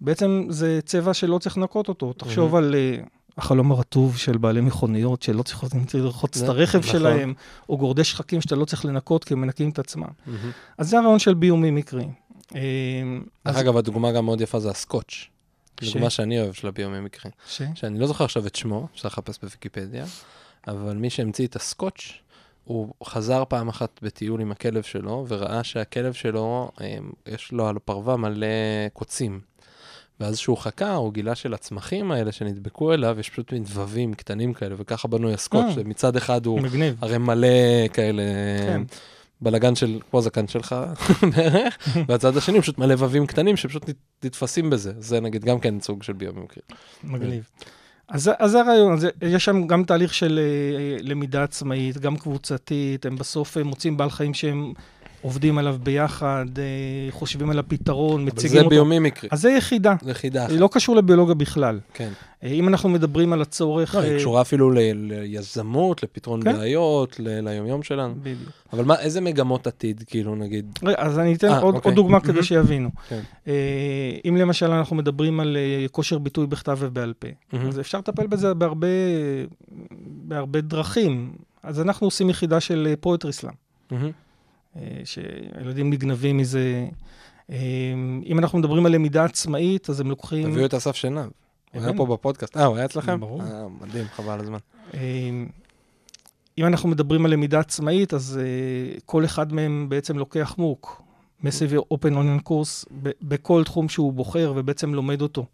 בעצם זה צבע שלא צריך לנקות אותו. תחשוב על uh, החלום הרטוב של בעלי מכוניות, שלא צריכות לרחוץ את הרכב נכון. שלהם, או גורדי שחקים שאתה לא צריך לנקות כי הם מנקים את עצמם. מהמם. אז זה הרעיון של ביומימיקרי. אה, דרך אז- אגב, הדוגמה גם מאוד יפה זה הסקוץ'. ש- דוגמה שאני אוהב של הביוממיקרי. ש... שאני לא זוכר עכשיו את שמו, אפשר לחפש בוויקיפדיה, אבל מי שהמציא את הסקוץ', הוא חזר פעם אחת בטיול עם הכלב שלו, וראה שהכלב שלו, אה, יש לו על הפרווה מלא קוצים. ואז שהוא חקר, הוא גילה שלצמחים האלה שנדבקו אליו, יש פשוט מין דבבים קטנים כאלה, וככה בנוי הסקוץ', אה. שמצד אחד הוא מגניב. הרי מלא כאלה, כן. בלאגן של, כמו הזקן שלך בערך, והצד השני פשוט מלא ווים קטנים שפשוט נת- נתפסים בזה. זה נגיד גם כן סוג של ביומימקרי. מגניב. אז, אז זה הרעיון, אז יש שם גם תהליך של אה, למידה עצמאית, גם קבוצתית, הם בסוף אה, מוצאים בעל חיים שהם עובדים עליו ביחד, אה, חושבים על הפתרון, אבל מציגים זה אותו. ביומימיקרי, אז זה יחידה, זה חידה אחת. היא לא קשור לביולוגיה בכלל. כן. אה, אם אנחנו מדברים על הצורך... לא, היא אה, קשורה אפילו ל- ליזמות, לפתרון כן. בעיות, ל- ליומיום שלנו. בדיוק. אבל מה, איזה מגמות עתיד, כאילו, נגיד? אז אני אתן אה, עוד, אוקיי. עוד דוגמה. כדי שיבינו. כן. אם למשל אנחנו מדברים על כושר ביטוי בכתב ובעל פה. אז אפשר לטפל בזה בהרבה, בהרבה דרכים. אז אנחנו עושים יחידה של פואטרי סלאם, מהמם. שהילדים נגנבים מזה. אה, אם אנחנו מדברים על למידה עצמאית, אז הם לוקחים... תביאו את אסף שנהב. הוא היה הבאנו. פה בפודקאסט. אה, הוא היה אצלכם? ברור. אה, מדהים, חבל הזמן. אה, אם אנחנו מדברים על למידה עצמאית, אז אה, כל אחד מהם בעצם לוקח מוק, Massive Open Online Course, ב- בכל תחום שהוא בוחר ובעצם לומד אותו.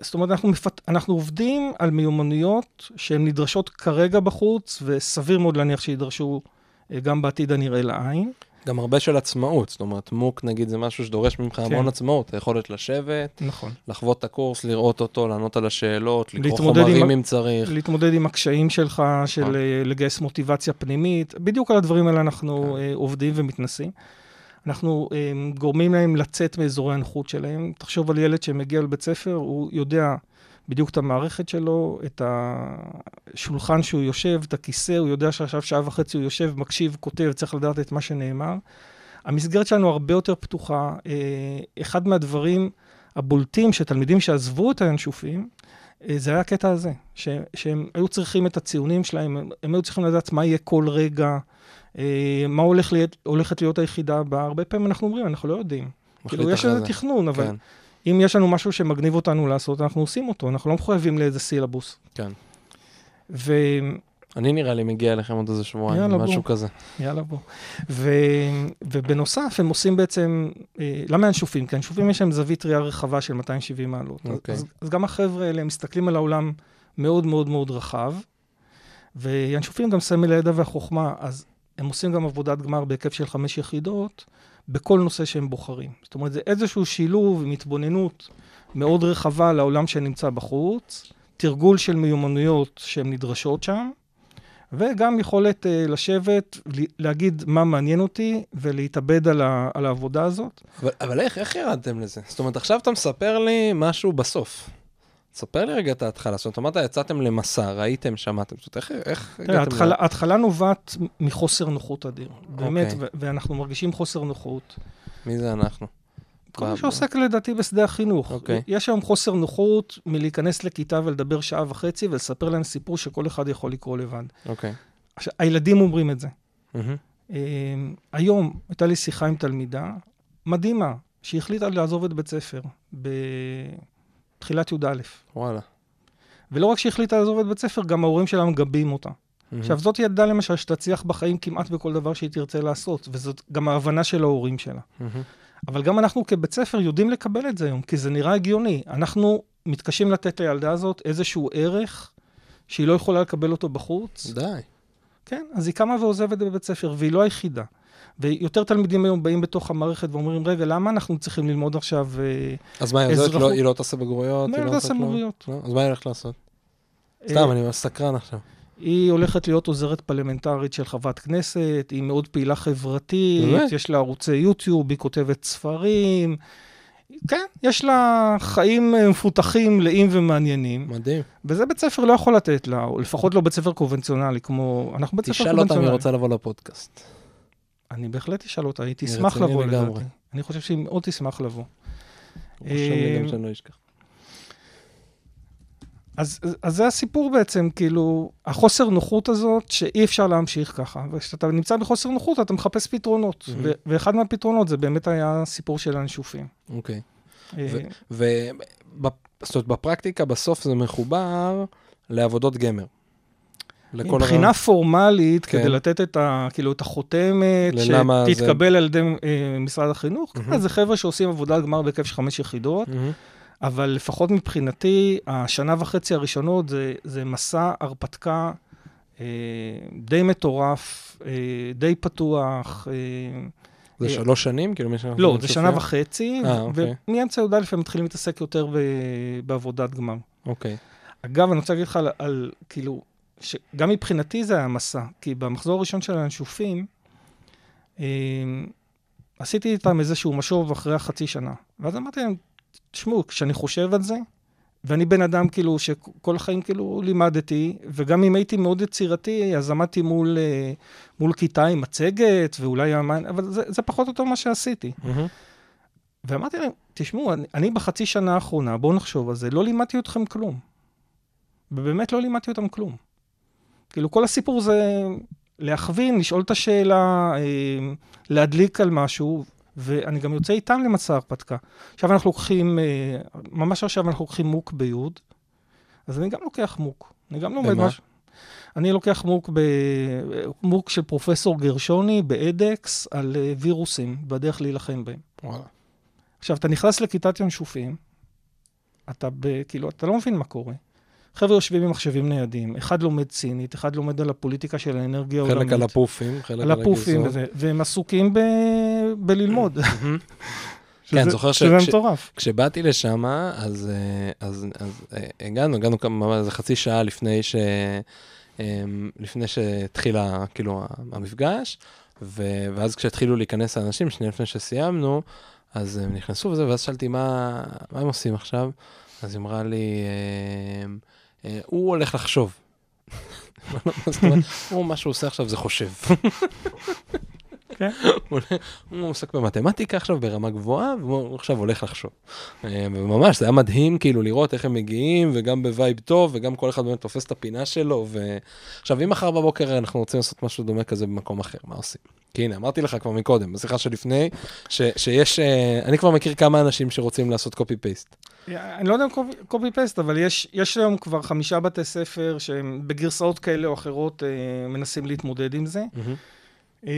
זאת אומרת, אנחנו, מפת... אנחנו עובדים על מיומנויות שהן נדרשות כרגע בחוץ, וסביר מאוד להניח שידרשו אה, גם בעתיד הנראה לעין. גם הרבה של עצמאות, זאת אומרת, מוק נגיד זה משהו שדורש ממך כן. המון עצמאות, היכולת לשבת, נכון. לחוות את הקורס, לראות אותו, לענות על השאלות, לקרוא חומרים עם- אם צריך. להתמודד עם הקשיים שלך, של נכון. אה, לגייס מוטיבציה פנימית, בדיוק על הדברים האלה אנחנו כן. אה, עובדים ומתנסים. אנחנו אה, גורמים להם לצאת מאזורי הנוחות שלהם. תחשוב על ילד שמגיע לבית ספר, הוא יודע בדיוק את המערכת שלו, את השולחן שהוא יושב, את הכיסא, הוא יודע שעכשיו שעה וחצי הוא יושב, מקשיב, כותב, צריך לדעת את מה שנאמר. המסגרת שלנו הרבה יותר פתוחה. אה, אחד מהדברים הבולטים שתלמידים שעזבו את הינשופים, אה, זה היה הקטע הזה, ש, שהם היו צריכים את הציונים שלהם, הם, הם היו צריכים לדעת מה יהיה כל רגע, אה, מה הולך להיות, הולכת להיות היחידה הבאה. הרבה פעמים אנחנו אומרים, אנחנו לא יודעים. כאילו, יש איזה זה. תכנון, אבל כן, אם יש לנו משהו שמגניב אותנו לעשות, אנחנו עושים אותו, אנחנו לא מחויבים לאיזה סילבוס. כן. ויאללה אני נראה לי מגיע אליכם עוד איזה שבועיים, יאללה, משהו בוא. כזה. בוא. ו, ובנוסף, הם עושים בעצם, אה, למה ינשופים? כי ינשופים יש להם זווית ראייה רחבה של 270 מעלות. אז- אוקיי. אז, אז גם החבר'ה האלה, מסתכלים על העולם מאוד מאוד מאוד רחב, וינשופים גם סמל הידע והחוכמה, אז הם עושים גם עבודת גמר בהיקף של חמש יחידות, בכל נושא שהם בוחרים. זאת אומרת, זה איזשהו שילוב עם התבוננות מאוד רחבה לעולם שנמצא בחוץ, תרגול של מיומנויות שהן נדרשות שם, וגם יכולת uh, לשבת, להגיד מה מעניין אותי ולהתאבד על, ה- על העבודה הזאת. אבל, אבל איך, איך ירדתם לזה? זאת אומרת, עכשיו אתה מספר לי משהו בסוף. ספר לי רגע את ההתחלה. זאת אומרת, יצאתם למסע, ראיתם, שמעתם. זאת אומרת, איך, הגעתם ההתחלה, נובעת מחוסר נוחות אדיר. באמת, אוקיי. ואנחנו מרגישים חוסר נוחות. מי זה אנחנו? כל מי ב- שעוסק לדעתי בשדה החינוך. אוקיי. יש היום חוסר נוחות מלהיכנס לכיתה ולדבר שעה וחצי ולספר להם סיפור שכל אחד יכול לקרוא לבד. אוקיי. עכשיו, הילדים אומרים את זה. מהמם. אה, היום הייתה לי שיחה עם תלמידה מדהימה, שהחליטה לעזוב את בית ספר בתחילת י"א. וואלה. ולא רק שהחליטה לעזוב את בית ספר, גם ההורים שלה מגבים אותה. עכשיו, זאת ילדה למשל שתצליח בחיים כמעט בכל דבר שהיא תרצה לעשות, וזאת גם ההבנה של ההורים שלה. אבל גם אנחנו כבית ספר יודעים לקבל את זה היום, כי זה נראה הגיוני. אנחנו מתקשים לתת לילדה הזאת איזשהו ערך שהיא לא יכולה לקבל אותו בחוץ. די. כן, אז היא קמה ועוזבת בבית ספר, והיא לא היחידה. ויותר תלמידים היום באים בתוך המערכת ואומרים, רגע, למה אנחנו צריכים ללמוד עכשיו... אה, אז מה, היא? אזרחות. לא- היא לא תעשה בגרויות? היא לא לא תעשה? בגרויות? לא? אז מה היא הולכת לעשות? אה, סתם, אני סקרן עכשיו. היא הולכת להיות עוזרת פרלמנטרית של חברת כנסת, היא מאוד פעילה חברתית, באמת? יש לה ערוצי יוטיוב, היא כותבת ספרים. כן, יש לה חיים אה, מפותחים, מלאים ומעניינים, מדהים. וזה בית ספר לא יכול לתת לה, או לפחות לא בית ספר קונבנציונלי, כמו... אנחנו בית ספר תשאל אותה אם היא קונבנציונלי. רוצה לבוא לפודקאסט. אני בהחלט אשאל אותה, היא תשמח לבוא. לדעתי. אני חושב שהיא מאוד תשמח לבוא. אה, לא. אז, אז זה הסיפור בעצם, כאילו, החוסר נוחות הזאת, שאי אפשר להמשיך ככה. וכשאתה נמצא בחוסר נוחות, אתה מחפש פתרונות. Mhm. ו- ואחד מהפתרונות זה באמת היה הסיפור של הנשופים. אוקיי. אה, ובפרקטיקה בסוף זה מחובר לעבודות גמר. לכל מבחינה הרעיון. פורמלית, כן. כדי לתת את, ה, כאילו, את החותמת, ללמה זה- שתתקבל על ידי אה, משרד החינוך, Mhm. אז זה חבר'ה שעושים עבודת גמר בהיקף של חמש יחידות. מהמם. אבל לפחות מבחינתי, השנה וחצי הראשונות זה, זה מסע הרפתקה אה, די מטורף, אה, די פתוח. אה, זה אה, שלוש שנים? כאילו מי שאנחנו לא, זה? שנה וחצי, אה, אוקיי. ומאמצע י"א הם מתחילים להתעסק יותר בעבודת גמר. אוקיי. אגב, אני רוצה להגיד לך על, על כאילו, שגם מבחינתי זה היה מסע, כי במחזור הראשון של הינשופים, אה, עשיתי איתם איזשהו משוב אחרי החצי שנה. ואז אמרתי להם, תשמעו, כשאני חושב על זה, ואני בן אדם כאילו שכל החיים כאילו לימדתי, וגם אם הייתי מאוד יצירתי, אז עמדתי מול, אה, מול כיתה עם מצגת, ואולי אבל זה, זה פחות או יותר מה שעשיתי. מהמם. ואמרתי להם, תשמעו, אני, אני בחצי שנה האחרונה, בואו נחשוב על זה, לא לימדתי אתכם כלום. ובאמת לא לימדתי אותם כלום. כאילו, כל הסיפור זה להכווין, לשאול את השאלה, אה, להדליק על משהו, ואני גם יוצא איתם למסע הרפתקה. עכשיו אנחנו לוקחים, אה, ממש עכשיו אנחנו לוקחים מוק ביוד, אז אני גם לוקח מוק. אני גם לומד במה? משהו. אני לוקח מוק, ב... מוק של פרופסור גרשוני באדקס על אה, וירוסים, בדרך להילחם בהם. וואלה. עכשיו, אתה נכנס לכיתת ינשופים, אתה ב... כאילו, אתה לא מבין מה קורה. חבר'ה יושבים עם מחשבים ניידים, אחד לומד צינית, אחד לומד על הפוליטיקה של האנרגיה העולמית. חלק על הפופים, חלק על הפופים. וזה, והם עסוקים ב... בללמוד. כן, זוכר שזה כש- מטורף. כשבאתי לשם, אז, אה, אז, אז אה, הגענו, הגענו כמה, איזה חצי שעה לפני ש... אמ, לפני שהתחילה, כאילו, המפגש, ו, ואז כשהתחילו להיכנס האנשים, שנייה לפני שסיימנו, אז הם נכנסו וזה, ואז שאלתי, מה, מה הם עושים עכשיו? אז היא אמרה לי, אמ, הוא הולך לחשוב. הוא, מה שהוא עושה עכשיו זה חושב. כן. הוא עוסק במתמטיקה עכשיו ברמה גבוהה, והוא עכשיו הולך לחשוב. אה, וממש, זה היה מדהים כאילו לראות איך הם מגיעים, וגם ב vibe טוב, וגם כל אחד באמת תופס את הפינה שלו. עכשיו, אם מחר בבוקר אנחנו רוצים לעשות משהו דומה כזה במקום אחר, מה עושים? כי הנה, אמרתי לך כבר מקודם, בשיחה שלפני, ש, שיש, אה, אני כבר מכיר כמה אנשים שרוצים לעשות קופי פייסט. אני לא יודע אם קופי פייסט, אבל יש, יש היום כבר חמישה בתי ספר שהם בגרסאות כאלה או אחרות אה, מנסים להתמודד עם זה. אה,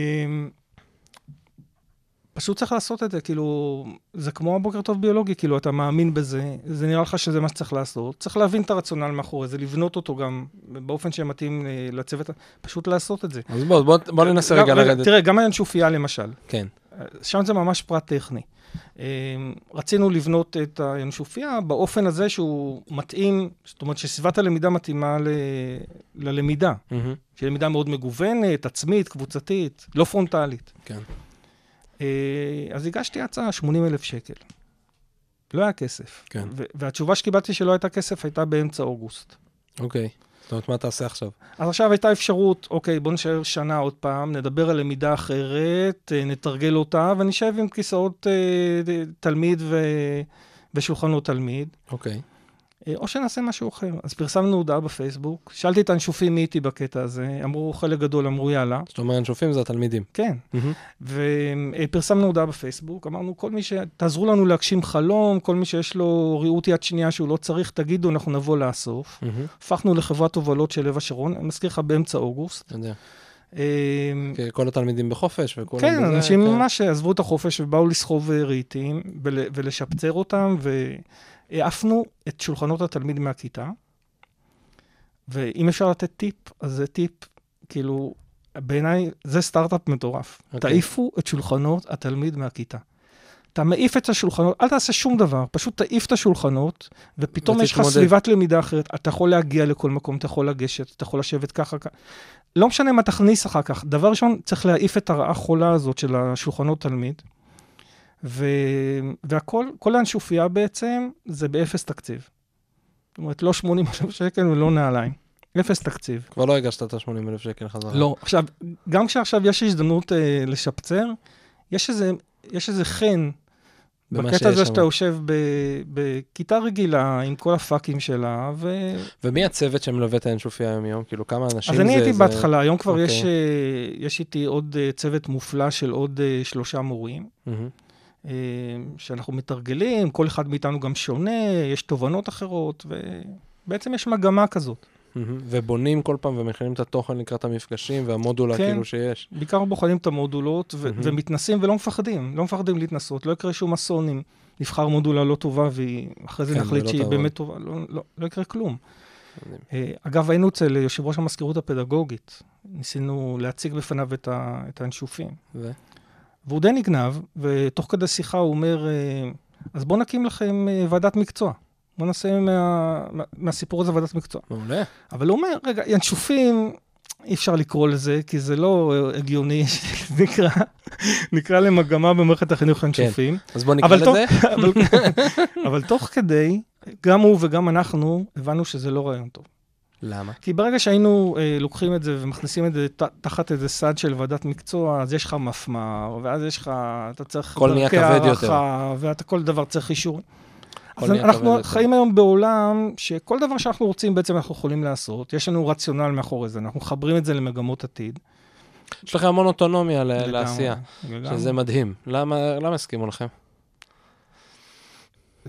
פשוט צריך לעשות את זה, כאילו, זה כמו הבוקר טוב ביולוגי, כאילו, אתה מאמין בזה, זה נראה לך שזה מה שצריך לעשות. צריך להבין את הרציונל מאחורי זה, לבנות אותו גם באופן שמתאים אה, לצוות, פשוט לעשות את זה. אז בוא, בוא, בוא ננסה רגע לרדת. תראה, גם הינשופיה למשל, כן, שם זה ממש פרט טכני. אה, רצינו לבנות את הינשופיה באופן הזה שהוא מתאים, זאת אומרת שסביבת הלמידה מתאימה ל... ללמידה, מהמם, שהיא למידה מאוד מגוונת, עצמית, קבוצתית, לא פרונטלית. כן. אה, אז הגשתי הצעה, 80 אלף שקל. לא היה כסף. כן. והתשובה שקיבלתי שלא הייתה כסף הייתה באמצע אוגוסט. אוקיי. זאת אומרת, מה תעשה עכשיו? אז עכשיו הייתה אפשרות, אוקיי, בוא נשאר שנה עוד פעם, נדבר על למידה אחרת, אה, נתרגל אותה, ונשב עם כיסאות אה, תלמיד ו... ושולחנות תלמיד, אוקיי. או שנעשה משהו אחר. אז פרסמנו הודעה בפייסבוק, שאלתי את הנשופים מי איתי בקטע הזה, אמרו, חלק גדול אמרו יאללה, זאת אומרת, הנשופים זה התלמידים. כן. מהמם, ופרסמנו הודעה בפייסבוק, אמרנו, כל מי ש... תעזרו לנו להגשים חלום, כל מי שיש לו ריהוט יד שנייה שהוא לא צריך, תגידו, אנחנו נבוא לאסוף. מהמם, הפכנו לחברת הובלות של לב השרון, אני מזכיר לך באמצע אוגוסט. אתה יודע. אה, כי כל התלמידים בחופש וכולם כן, בזה, אנשים כן. ממש עזבו את החופש ובאו לסחוב אה, רהיטים ול, ולשפצר אותם, והעפנו את שולחנות התלמיד מהכיתה. ואם אפשר לתת טיפ, אז זה טיפ, כאילו, בעיניי זה סטארט-אפ מטורף. אוקיי. תעיפו את שולחנות התלמיד מהכיתה. אתה מעיף את השולחנות, אל תעשה שום דבר, פשוט תעיף את השולחנות, ופתאום יש לך. סביבת למידה אחרת. אתה יכול להגיע לכל מקום, אתה יכול לגשת, אתה יכול לשבת ככה, ככה. לא משנה מה תכניס אחר כך. דבר ראשון, צריך להעיף את הרעה חולה הזאת של השולחנות תלמיד. ו... והכל, כל האנשופיה בעצם, זה באפס תקציב. זאת אומרת, לא 80 אלף שקל ולא נעליים. אפס תקציב. כבר לא הגשת את ה-80 אלף שקל חזרה. לא. עכשיו, גם כשעכשיו יש הזדמנות אה, לשפצר, יש איזה, יש איזה חן בקטע הזה. שאתה יושב ב, בכיתה רגילה עם כל הפאקים שלה, ו... ומי הצוות שמלווה את האנשופיה היום-יום? כאילו, כמה אנשים אז זה? אני הייתי זה- בהתחלה, היום כבר אוקיי. יש, אה, יש איתי עוד אה, צוות מופלא של עוד אה, שלושה מורים, מהמם. אה, שאנחנו מתרגלים, כל אחד מאיתנו גם שונה, יש תובנות אחרות, ובעצם יש מגמה כזאת. ובונים כל פעם ומכינים את התוכן לקראת המפגשים והמודולה כן. כאילו שיש. בעיקר בוחנים את המודולות ו-. ומתנסים ולא מפחדים, לא מפחדים להתנסות, לא יקרה שום אסון אם נבחר מודולה לא טובה ואחרי זה כן, נחליט שהיא. באמת טובה, לא, לא, לא יקרה כלום. אה, אגב, היינו אצל יושב ראש המזכירות הפדגוגית, ניסינו להציג בפניו את, ה- את האנשופים. ו? והוא די נגנב, ותוך כדי שיחה הוא אומר, אה, אז בואו נקים לכם אה, ועדת מקצוע. בואו נעשה מה, מה, מהסיפור הזה ועדת מקצוע. מעולה. אבל הוא אומר, רגע, ינשופים, אי אפשר לקרוא לזה, כי זה לא אה, הגיוני, נקרא, נקרא למגמה במערכת החינוך ינשופים. אז בוא נקרא לזה. אבל, אבל תוך כדי, גם הוא וגם אנחנו הבנו שזה לא רעיון טוב. למה? כי ברגע שהיינו אה, לוקחים את זה ומכניסים את זה ת, תחת איזה סד של ועדת מקצוע, אז יש לך מפמ"ר, ואז יש לך, אתה צריך הכל נהיה כבד הערכה, ואתה כל דבר צריך אישור. אז אנחנו כבד יותר. חיים היום בעולם שכל דבר שאנחנו רוצים בעצם אנחנו יכולים לעשות, יש לנו רציונל מאחורי זה, אנחנו מחברים את זה למגמות עתיד. יש לכם המון אוטונומיה ל- לגמרי, לעשייה, לגמרי. שזה מדהים. למה למה הסכימו לכם?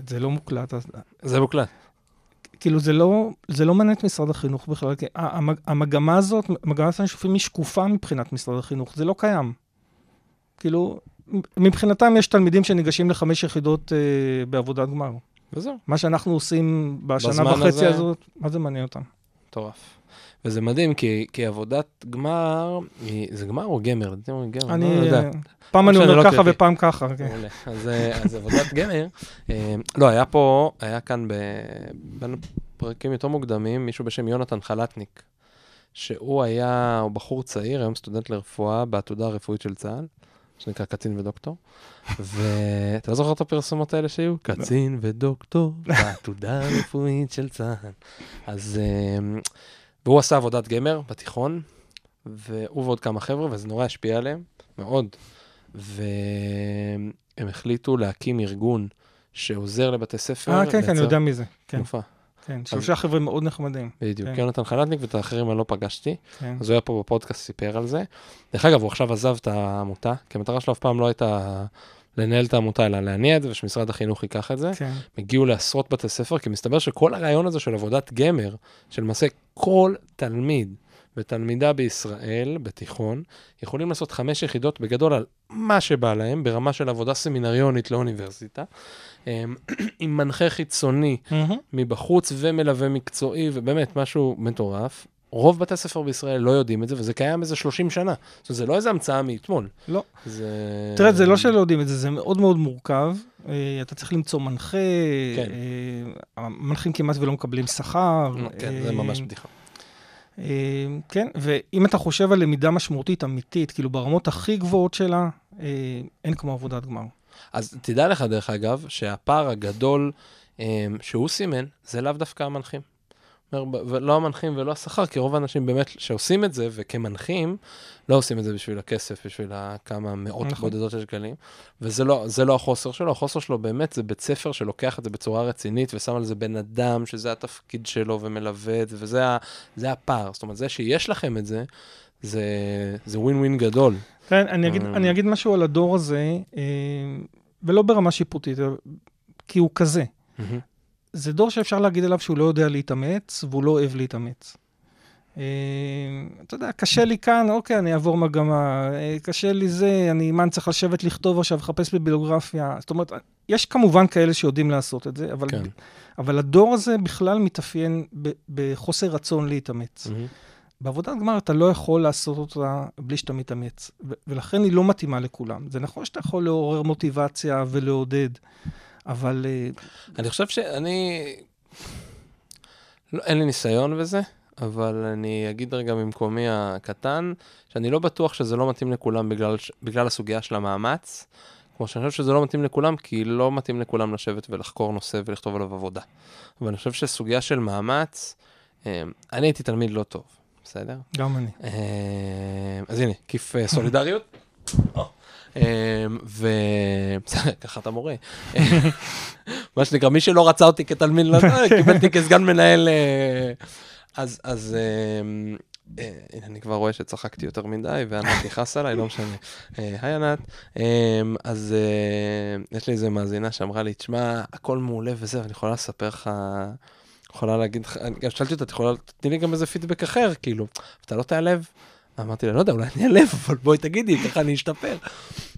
זה לא מוקלט, אז זה מוקלט. כאילו זה לא, זה לא מעניין את משרד החינוך בכלל, כי המגמה הזאת, מגמת הנשופים היא שקופה מבחינת משרד החינוך, זה לא קיים. כאילו, מבחינתם יש תלמידים שניגשים לחמש יחידות אה, בעבודת גמר. וזהו, מה שאנחנו עושים בשנה וחצי הזה- הזאת, מה זה מעניין אותם? מטורף. וזה מדהים, כי, כי עבודת גמר, היא, זה גמר או גמר? לדעתי אומרים גמר, אני, לא יודע. אה, פעם אני שאני אומר לא ככה. ופעם ככה, כן. אז, אה, אז עבודת גמר, אה, לא, היה פה, היה כאן בין פרקים יותר מוקדמים, מישהו בשם יונתן חלטניק, שהוא היה, הוא בחור צעיר, היום סטודנט לרפואה בעתודה הרפואית של צה"ל, שנקרא קצין ודוקטור, ואתה לא זוכר את הפרסומות האלה שהיו? קצין ודוקטור בעתודה הרפואית של צה"ל. אז, אה, והוא עשה עבודת גמר בתיכון, והוא ועוד כמה חבר'ה, וזה נורא השפיע עליהם, מאוד. והם החליטו להקים ארגון שעוזר לבתי ספר. אה, כן, כן, אני יודע מי זה. כן, מופע, כן. שלושה חבר'ה מאוד נחמדים. בדיוק. כן. יונתן חלטניק ואת האחרים אני לא פגשתי, כן. אז הוא היה פה בפודקאסט, סיפר על זה. דרך אגב, הוא עכשיו עזב את העמותה, כי המטרה שלו אף פעם לא הייתה לנהל את העמותה, אלא להניע את זה, ושמשרד החינוך ייקח את זה. כן. הגיעו לעשרות בתי ספר, כי מסתבר שכל הרעיון הזה של עבודת גמר, שלמעשה כל תלמיד ותלמידה בישראל, בתיכון, יכולים לעשות חמש יחידות בגדול על מה שבא להם, ברמה של עבודה סמינריונית לאוניברסיטה, עם מנחה חיצוני. מבחוץ ומלווה מקצועי, ובאמת משהו מטורף. רוב בתי הספר בישראל לא יודעים את זה, וזה קיים איזה 30 שנה. זאת אומרת, זה לא איזה המצאה מאתמול. לא. זה... תראה, זה לא שלא יודעים את זה, זה מאוד מאוד מורכב. אה, אתה צריך למצוא מנחה, כן. אה, המנחים כמעט ולא מקבלים שכר. כן, זה אה, ממש בדיחה. כן, ואם אתה חושב על למידה משמעותית אמיתית, כאילו ברמות הכי גבוהות שלה, אין כמו עבודת גמר. אז תדע לך, דרך אגב, שהפער הגדול um, שהוא סימן, זה לאו דווקא המנחים. ולא המנחים ולא השכר, כי רוב האנשים באמת שעושים את זה, וכמנחים, לא עושים את זה בשביל הכסף, בשביל הכמה מאות נכון. בודדות של שקלים, וזה לא, לא החוסר שלו, החוסר שלו באמת זה בית ספר שלוקח את זה בצורה רצינית, ושם על זה בן אדם, שזה התפקיד שלו, ומלווה את זה, וזה הפער. זאת אומרת, זה שיש לכם את זה, זה, זה ווין ווין גדול. כן, אני אגיד, אה. אני אגיד משהו על הדור הזה, אה, ולא ברמה שיפוטית, כי הוא כזה. זה דור שאפשר להגיד עליו שהוא לא יודע להתאמץ, והוא לא אוהב להתאמץ. אה, אתה יודע, קשה לי כאן, אוקיי, אני אעבור מגמה, קשה לי זה, אני, מה, אני צריך לשבת לכתוב עכשיו, לחפש בביוגרפיה. זאת אומרת, יש כמובן כאלה שיודעים לעשות את זה, אבל, כן. אבל הדור הזה בכלל מתאפיין בחוסר רצון להתאמץ. מהמם. בעבודת גמר אתה לא יכול לעשות אותה בלי שאתה מתאמץ, ו- ולכן היא לא מתאימה לכולם. זה נכון שאתה יכול לעורר מוטיבציה ולעודד, אבל אה, אני חושב שאני... לא, אין לי ניסיון בזה, אבל אני אגיד רגע ממקומי הקטן, שאני לא בטוח שזה לא מתאים לכולם בגלל, בגלל הסוגיה של המאמץ, כמו שאני חושב שזה לא מתאים לכולם, כי לא מתאים לכולם לשבת ולחקור נושא ולכתוב עליו עבודה. אבל אני חושב שסוגיה של מאמץ, אה, אני הייתי תלמיד לא טוב, בסדר? גם אני. אה, אז הנה, כיף אה, סולידריות. אה, ו... בסדר, ככה אתה מורה. אה, מה שנקרא, מי שלא רצה אותי כתלמיד, לא, קיבל אותי כסגן מנהל. אה, אז, אז אה, אה, הנה, אני כבר רואה שצחקתי יותר מדי, וענת נכנס עליי, לא משנה. אה, היי ענת. אה, אז אה, יש לי איזה מאזינה שאמרה לי, תשמע, הכל מעולה וזה, ואני יכולה לספר לך יכולה להגיד לך, גם שאלתי אותה, את יכולה, תתני לי גם איזה פידבק אחר, כאילו, אתה לא תיעלב? אמרתי לה, לא יודע, אולי אני אעלב, אבל בואי תגידי, ככה אני אשתפר.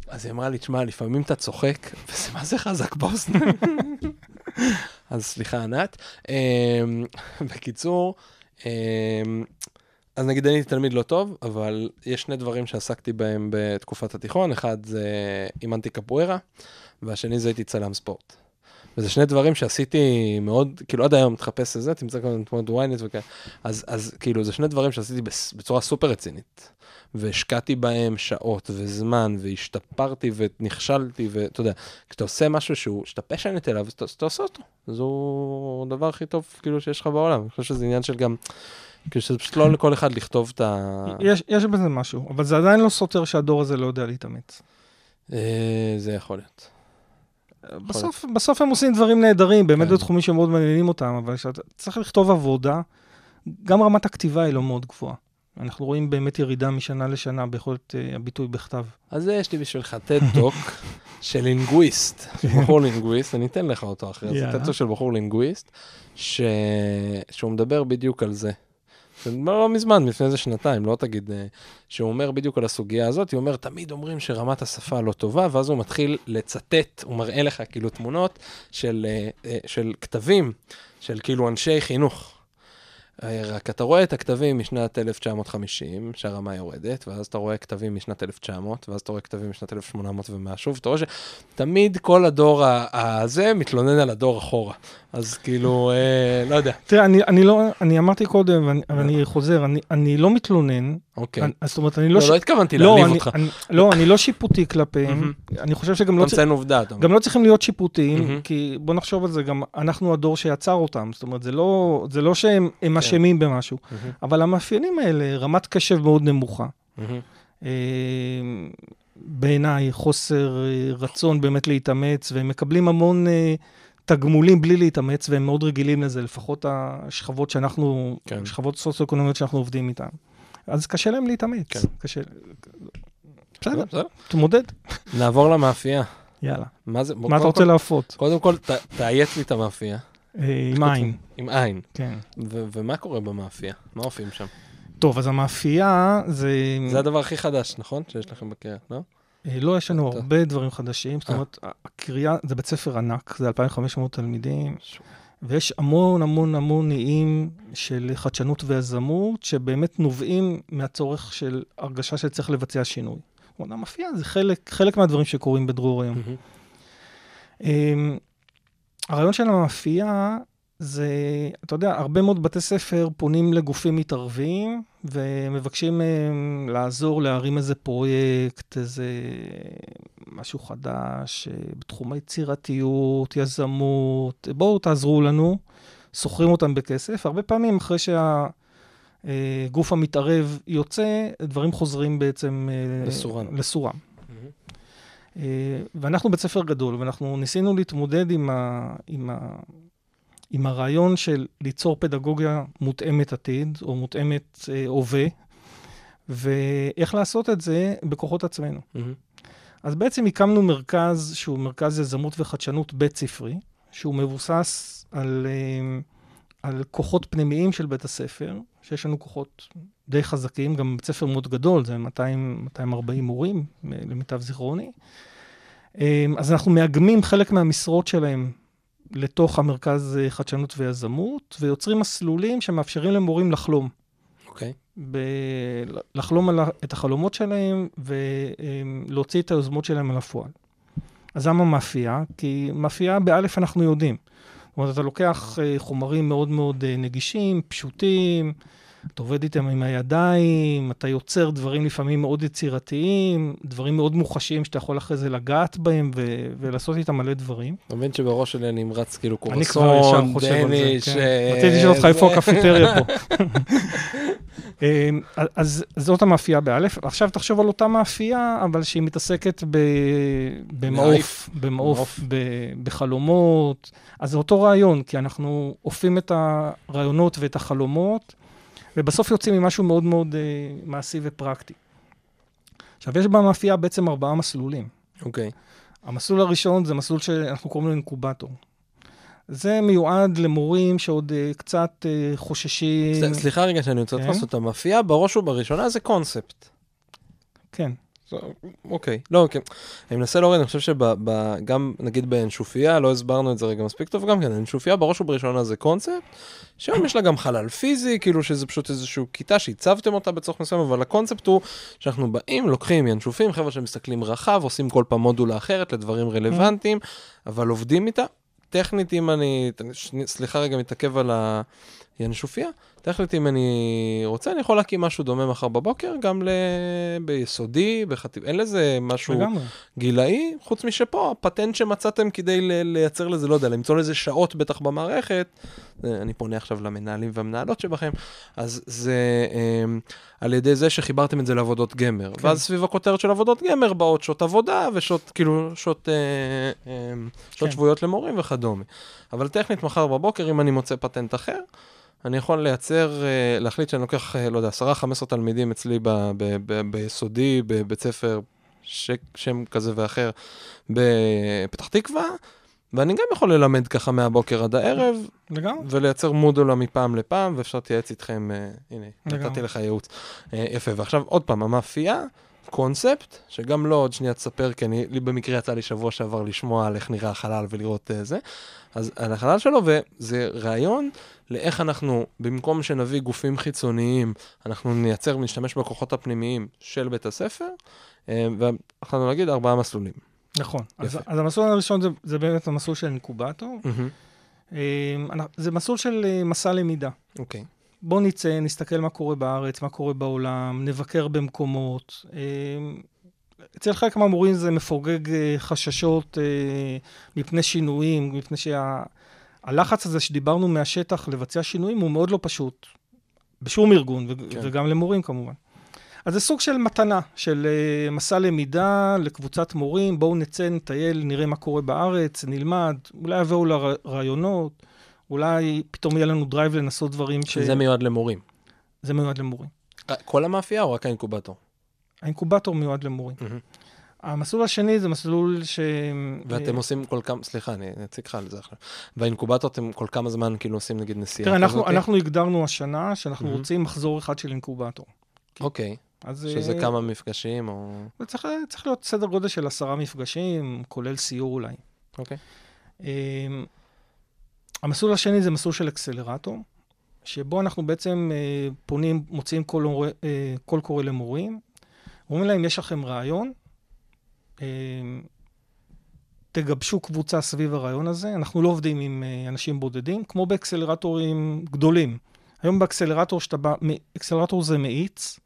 אז היא אמרה לי, תשמע, לפעמים אתה צוחק, וזה מה זה חזק באוזניים. אז סליחה, ענת. אמ, בקיצור, אמ, אז נגיד אני תלמיד לא טוב, אבל יש שני דברים שעסקתי בהם בתקופת התיכון, אחד זה אימנתי קפוארה, והשני זה הייתי צלם ספורט. וזה שני דברים שעשיתי מאוד, כאילו עד היום מתחפש לזה, תמצא כאן תמונות ynet וכאלה. אז, אז כאילו זה שני דברים שעשיתי בצורה סופר רצינית. והשקעתי בהם שעות וזמן, והשתפרתי ונכשלתי, ואתה יודע, כשאתה עושה משהו שהוא, שאתה פשנט אליו, אז אתה עושה אותו. זו הדבר הכי טוב כאילו שיש לך בעולם. אני חושב שזה עניין של גם... כאילו שזה פשוט לא לכל אחד לכתוב את ה... יש, יש בזה משהו, אבל זה עדיין לא סותר שהדור הזה לא יודע להתאמץ. אה, זה יכול להיות. בסוף, בסוף הם עושים דברים נהדרים, באמת כן. בתחומים שמאוד מעניינים אותם, אבל כשאתה צריך לכתוב עבודה, גם רמת הכתיבה היא לא מאוד גבוהה. אנחנו רואים באמת ירידה משנה לשנה ביכולת uh, הביטוי בכתב. אז יש לי בשבילך TED Talk של linguist, של בחור linguist, אני אתן לך אותו אחרי זה. TED Talk של בחור linguist, ש... שהוא מדבר בדיוק על זה. זה לא מזמן, לפני איזה שנתיים, לא תגיד, אה, שהוא אומר בדיוק על הסוגיה הזאת, הוא אומר, תמיד אומרים שרמת השפה לא טובה, ואז הוא מתחיל לצטט, הוא מראה לך כאילו תמונות של, אה, אה, של כתבים, של כאילו אנשי חינוך. רק אתה רואה את הכתבים משנת 1950, שהרמה יורדת, ואז אתה רואה כתבים משנת 1900, ואז אתה רואה כתבים משנת 1800 ומשהו, ואתה רואה שתמיד כל הדור הזה מתלונן על הדור אחורה. אז כאילו, אה, לא יודע, תראה, אני, אני לא, אני אמרתי קודם, ואני, אני חוזר, אני, אני לא מתלונן, אוקיי. אני, זאת אומרת, אני לא... לא, ש- לא התכוונתי לא, להעליב אני, אותך. אני, לא, אני לא שיפוטי כלפיהם. אני חושב שגם אתה לא, צריך, מציין עובדה, אתה אומר. גם לא צריכים להיות שיפוטיים. כי בוא נחשוב על זה, גם אנחנו הדור שיצר אותם, זאת אומרת, זה לא, זה לא שהם הם כן. אשמים במשהו, אבל המאפיינים האלה, רמת קשב מאוד נמוכה. אה, בעיניי חוסר אה, רצון באמת להתאמץ, והם מקבלים המון אה, תגמולים בלי להתאמץ, והם מאוד רגילים לזה, לפחות השכבות שאנחנו, כן. שכבות סוציו-אקונומיות שאנחנו עובדים איתן. אז קשה להם להתאמץ. כן. קשה... בסדר, בסדר. תמודד. נעבור למאפייה. יאללה. מה זה? מה אתה רוצה להפות? קודם כל, תאיית לי את המאפייה. אה, עם עין, עם עין. כן. ומה קורה במאפייה? מה הופיעים שם? טוב, אז המאפייה זה... זה הדבר הכי חדש, נכון? שיש לכם בקריאה, לא? אה, לא, יש לנו. הרבה דברים חדשים. זאת אה. אומרת, הקריאה, זה בית ספר ענק, זה 2,500 תלמידים, ויש המון המון המון איים של חדשנות ויזמות, שבאמת נובעים מהצורך של הרגשה שצריך לבצע שינוי. אומרת, המאפייה זה חלק, חלק מהדברים שקורים בדרור היום. אמ, הרעיון של המאפייה זה, אתה יודע, הרבה מאוד בתי ספר פונים לגופים מתערבים ומבקשים מהם לעזור להרים איזה פרויקט, איזה משהו חדש אה, בתחום היצירתיות, יזמות, בואו תעזרו לנו, שוכרים אותם בכסף. הרבה פעמים אחרי שהגוף המתערב יוצא, דברים חוזרים בעצם אה, לסורם. לסורם. אה, ואנחנו בית ספר גדול, ואנחנו ניסינו להתמודד עם, ה, עם, ה, עם הרעיון של ליצור פדגוגיה מותאמת עתיד, או מותאמת אה, הווה, ואיך לעשות את זה בכוחות עצמנו. מהמם. אז בעצם הקמנו מרכז שהוא מרכז יזמות וחדשנות בית ספרי, שהוא מבוסס על, אה, על כוחות פנימיים של בית הספר, שיש לנו כוחות די חזקים, גם בית ספר מאוד גדול, זה 200, 240 מורים, אה, למיטב זיכרוני. אה, אז אנחנו מאגמים חלק מהמשרות שלהם לתוך המרכז אה, חדשנות ויזמות, ויוצרים מסלולים שמאפשרים למורים לחלום. אוקיי. ב- לחלום על את החלומות שלהם ולהוציא את היוזמות שלהם אל הפועל. אז למה מאפייה? כי מאפייה באלף אנחנו יודעים. זאת אומרת, אתה לוקח אה, חומרים מאוד מאוד אה, נגישים, פשוטים, אתה עובד איתם עם הידיים, אתה יוצר דברים לפעמים מאוד יצירתיים, דברים מאוד מוחשיים שאתה יכול אחרי זה לגעת בהם ו- ולעשות איתם מלא דברים. אתה מבין שבראש שלי אני נמרץ כאילו אני כבר ישר קורסון, חושב על זה, דניש, כן. אה, רציתי לשאול אותך איפה. הקפיטריה פה. אמ, אז זאת המאפייה באלף. עכשיו תחשוב על אותה מאפייה, אבל שהיא מתעסקת במעוף. במעוף, בחלומות. אז זה אותו רעיון, כי אנחנו אופים את הרעיונות ואת החלומות, ובסוף יוצאים ממשהו מאוד מאוד אה, מעשי ופרקטי. עכשיו, יש במאפייה בעצם ארבעה מסלולים. אוקיי. המסלול הראשון זה מסלול שאנחנו קוראים לו אינקובטור. זה מיועד למורים שעוד אה, קצת אה, חוששים. ס- סליחה רגע שאני רוצה כן. לתפוס אותה, מאפייה בראש ובראשונה זה קונספט. כן, אוקיי, לא, אוקיי. אני מנסה להוריד, אני חושב שגם, נגיד באנשופיה, לא הסברנו את זה רגע מספיק טוב, גם כן, אנשופיה בראש ובראשונה זה קונספט, שהיום יש לה גם חלל פיזי, כאילו שזה פשוט איזושהי כיתה שהצבתם אותה בצורך מסוים, אבל הקונספט הוא שאנחנו באים, לוקחים ינשופים, חבר'ה שמסתכלים רחב, עושים כל פעם מודולה אחרת לדברים רלוונטיים, אבל עובדים איתה. טכנית, אם אני, סליחה רגע, מתעכב על הינשופיה, טכנית, אם אני רוצה, אני יכול להקים משהו דומה מחר בבוקר, גם ל... ביסודי, בחטיב... אין לזה משהו לגמרי. גילאי, חוץ משפה, הפטנט שמצאתם כדי ל- לייצר לזה, לא יודע, למצוא לזה שעות בטח במערכת, אה, אני פונה עכשיו למנהלים והמנהלות שבכם, אז זה אה, על ידי זה שחיברתם את זה לעבודות גמר. כן. ואז סביב הכותרת של עבודות גמר באות שעות עבודה ושעות, כאילו, שעות, אה, אה, שעות כן. שבועיות למורים וכדומה. אבל טכנית, מחר בבוקר, אם אני מוצא פטנט אחר, אני יכול לייצר, אה, להחליט שאני לוקח, אה, לא יודע, 10-15 תלמידים אצלי ב- ב- ב- ביסודי, בבית ספר, ש- שם כזה ואחר, בפתח תקווה, ואני גם יכול ללמד ככה מהבוקר עד הערב, לגמרי. ולייצר מודולה מפעם לפעם, ואפשר להתייעץ איתכם, אה, הנה. נתתי לך ייעוץ. יפה, ועכשיו עוד פעם, המאפייה, קונספט, שגם לא עוד שנייה תספר, כי אני, לי במקרה יצא לי שבוע שעבר לשמוע על איך נראה החלל ולראות אה, זה, אז על החלל שלו, וזה רעיון לאיך אנחנו, במקום שנביא גופים חיצוניים, אנחנו נייצר ונשתמש בכוחות הפנימיים של בית הספר, אה, ויכולנו להגיד ארבעה מסלולים. נכון. אז. אז המסלול הראשון זה, זה באמת המסלול של אינקובטור. אה, אנחנו- זה מסלול של מסע למידה. אוקיי. בואו נצא, נסתכל מה קורה בארץ, מה קורה בעולם, נבקר במקומות. אה, אצל חלק מהמורים זה מפוגג אה, חששות אה, מפני שינויים, מפני שהלחץ הזה שדיברנו מהשטח לבצע שינויים הוא מאוד לא פשוט. בשום ארגון, ו- כן. וגם למורים כמובן. אז זה סוג של מתנה, של מסע למידה לקבוצת מורים, בואו נצא, נטייל, נראה מה קורה בארץ, נלמד, אולי יבואו לרעיונות, אולי פתאום יהיה לנו drive לנסות דברים ש... שזה מיועד למורים. זה מיועד למורים. אה, כל המאפייה או רק האינקובטור? האינקובטור מיועד למורים. המסלול השני זה מסלול ש... ואתם אה, עושים כל כמה, סליחה, אני אציג לך על זה עכשיו. והאינקובטור אתם כל כמה זמן כאילו עושים נגיד נסיעה תראה, אנחנו, הגדרנו השנה שאנחנו. רוצים מחזור אחד של אינקובטור. אוקיי, אז שזה אה, כמה מפגשים או... זה צריך, צריך להיות סדר גודל של עשרה מפגשים, כולל סיור אולי. אוקיי. אה, המסלול השני זה מסלול של אקסלרטור, שבו אנחנו בעצם אה, פונים, מוציאים קול, אה, קול קורא למורים, אומרים להם, יש לכם רעיון, אה, תגבשו קבוצה סביב הרעיון הזה. אנחנו לא עובדים עם אה, אנשים בודדים, כמו באקסלרטורים גדולים. היום באקסלרטור שאתה בא, אקסלרטור זה מאיץ.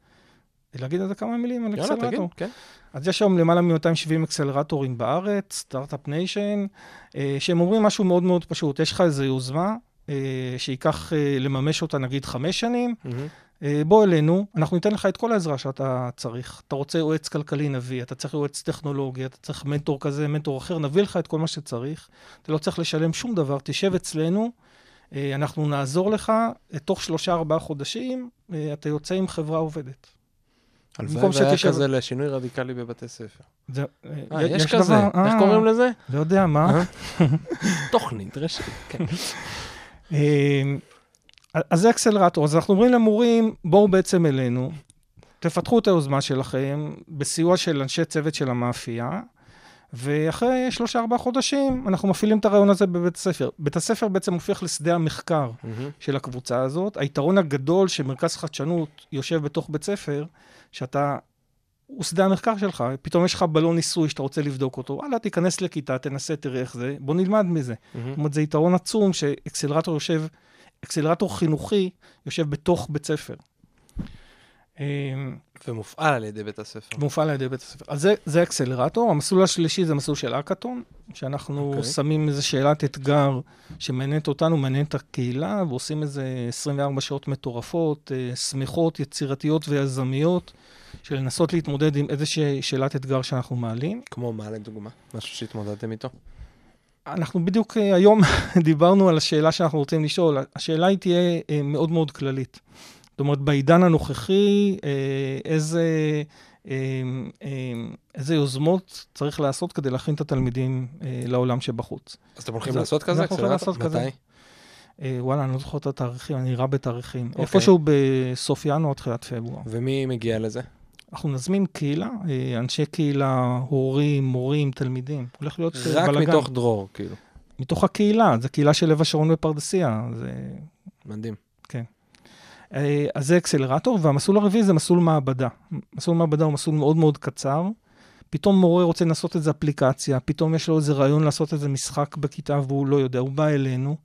להגיד על זה כמה מילים על יאללה, אקסלרטור? תגיד, כן. אז יש היום למעלה מ-270 אקסלרטורים בארץ, Start-Up Nation, אה, שהם אומרים משהו מאוד מאוד פשוט. יש לך איזו יוזמה אה, שייקח אה, לממש אותה נגיד חמש שנים. אה, בוא אלינו, אנחנו ניתן לך את כל העזרה שאתה צריך. אתה רוצה יועץ כלכלי, נביא, אתה צריך יועץ טכנולוגי, אתה צריך מנטור כזה, מנטור אחר, נביא לך את כל מה שצריך. אתה לא צריך לשלם שום דבר, תשב אצלנו, אנחנו נעזור לך, תוך שלושה-ארבעה חודשים אתה יוצא עם חברה עובדת. הלוואי והיה כזה לשינוי רדיקלי בבתי ספר. אה, יש כזה, איך אה, קוראים לזה? לא יודע מה. אה? תוכנית ראשית, כן. אז זה אקסלרטור. אז אנחנו אומרים למורים, בואו בעצם אלינו, תפתחו את היוזמה שלכם בסיוע של אנשי צוות של המאפייה, ואחרי שלושה ארבעה חודשים אנחנו מפעילים את הרעיון הזה בבית הספר. בית הספר בעצם הופך לשדה המחקר מהמם. של הקבוצה הזאת. היתרון הגדול שמרכז חדשנות יושב בתוך בית ספר, שאתה, הוא שדה המחקר שלך, פתאום יש לך בלון ניסוי שאתה רוצה לבדוק אותו, וואלה, תיכנס לכיתה, תנסה, תראה איך זה, בוא נלמד מזה. מהמם. זאת אומרת, זה יתרון עצום שאקסלרטור יושב, אקסלרטור חינוכי יושב בתוך בית ספר. אה, ומופעל על ידי בית הספר. מופעל על ידי בית הספר. אז זה, זה אקסלרטור. המסלול השלישי זה מסלול של אקאטון, שאנחנו אוקיי. okay. שמים איזה שאלת אתגר שמעניינת אותנו, מעניינת את הקהילה, ועושים איזה 24 שעות מטורפות, אה, שמחות, יצירתיות ויזמיות, של לנסות להתמודד עם איזושהי שאלת אתגר שאנחנו מעלים. כמו מה לדוגמה? משהו שהתמודדתם איתו? אנחנו בדיוק אה, היום דיברנו על השאלה שאנחנו רוצים לשאול. השאלה היא תהיה אה, מאוד מאוד כללית. זאת אומרת, בעידן הנוכחי, אה, איזה, איזה יוזמות צריך לעשות כדי להכין את התלמידים לעולם שבחוץ. אז אתם הולכים לעשות כזה? אנחנו הולכים לעשות כזה. מתי? וואלה, אני לא זוכר את התאריכים, אני רע בתאריכים. אוקיי. איפשהו בסוף ינואר, תחילת פברואר. ומי מגיע לזה? אנחנו נזמין קהילה, אה, אנשי קהילה, הורים, מורים, תלמידים. הולך להיות אה, רק בלאגן. מתוך דרור, כאילו. מתוך הקהילה, זו קהילה של לב השרון בפרדסיה. זה... מדהים. אה, אז זה אקסלרטור, והמסלול הרביעי זה מסלול מעבדה. מסלול מעבדה הוא מסלול מאוד מאוד קצר. פתאום מורה רוצה לנסות איזה אפליקציה, פתאום יש לו איזה רעיון לעשות איזה משחק בכיתה והוא לא יודע, הוא בא אלינו.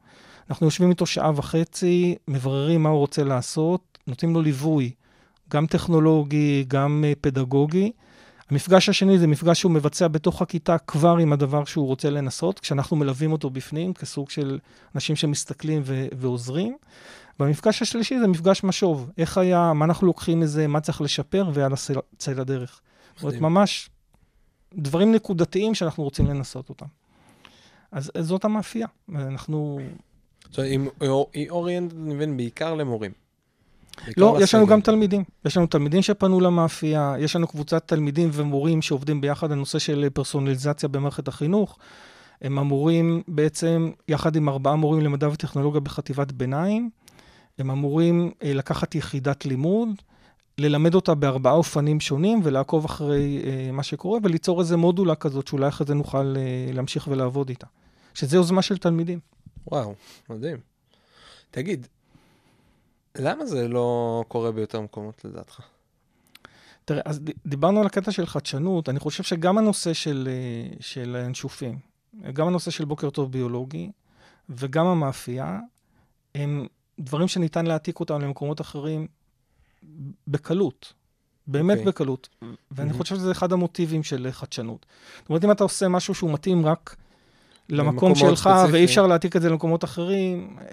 אנחנו יושבים איתו שעה וחצי, מבררים מה הוא רוצה לעשות, נותנים לו ליווי, גם טכנולוגי, גם uh, פדגוגי. המפגש השני זה מפגש שהוא מבצע בתוך הכיתה כבר עם הדבר שהוא רוצה לנסות, כשאנחנו מלווים אותו בפנים, כסוג של אנשים שמסתכלים ו- ועוזרים. והמפגש השלישי זה מפגש משוב, איך היה, מה אנחנו לוקחים מזה, מה צריך לשפר, ויאללה צא- לדרך. זאת אומרת. ממש דברים נקודתיים שאנחנו רוצים לנסות אותם. אז, אז זאת המאפייה. אנחנו... עם- היא אוריינט, אני מבין, בעיקר למורים. לא, יש לנו. גם תלמידים. יש לנו תלמידים שפנו למאפייה, יש לנו קבוצת תלמידים ומורים שעובדים ביחד על נושא של פרסונליזציה במערכת החינוך. הם אמורים בעצם, יחד עם ארבעה מורים למדע וטכנולוגיה בחטיבת ביניים, הם אמורים אה, לקחת יחידת לימוד, ללמד אותה בארבעה אופנים שונים ולעקוב אחרי אה, מה שקורה וליצור איזה מודולה כזאת שאולי אחרי זה נוכל אה, להמשיך ולעבוד איתה. שזה יוזמה של תלמידים. וואו, מדהים. תגיד, למה זה לא קורה ביותר מקומות לדעתך? תראה, אז דיברנו על הקטע של חדשנות, אני חושב שגם הנושא של, אה, של הינשופים, גם הנושא של בוקר טוב ביולוגי וגם המאפייה, הם דברים שניתן להעתיק אותם למקומות אחרים בקלות, באמת אוקיי. okay. בקלות. ואני Mhm. חושב שזה אחד המוטיבים של חדשנות. זאת אומרת, אם אתה עושה משהו שהוא מתאים רק למקום שלך, ספציפיים. ואי אפשר להעתיק את זה למקומות אחרים, אה,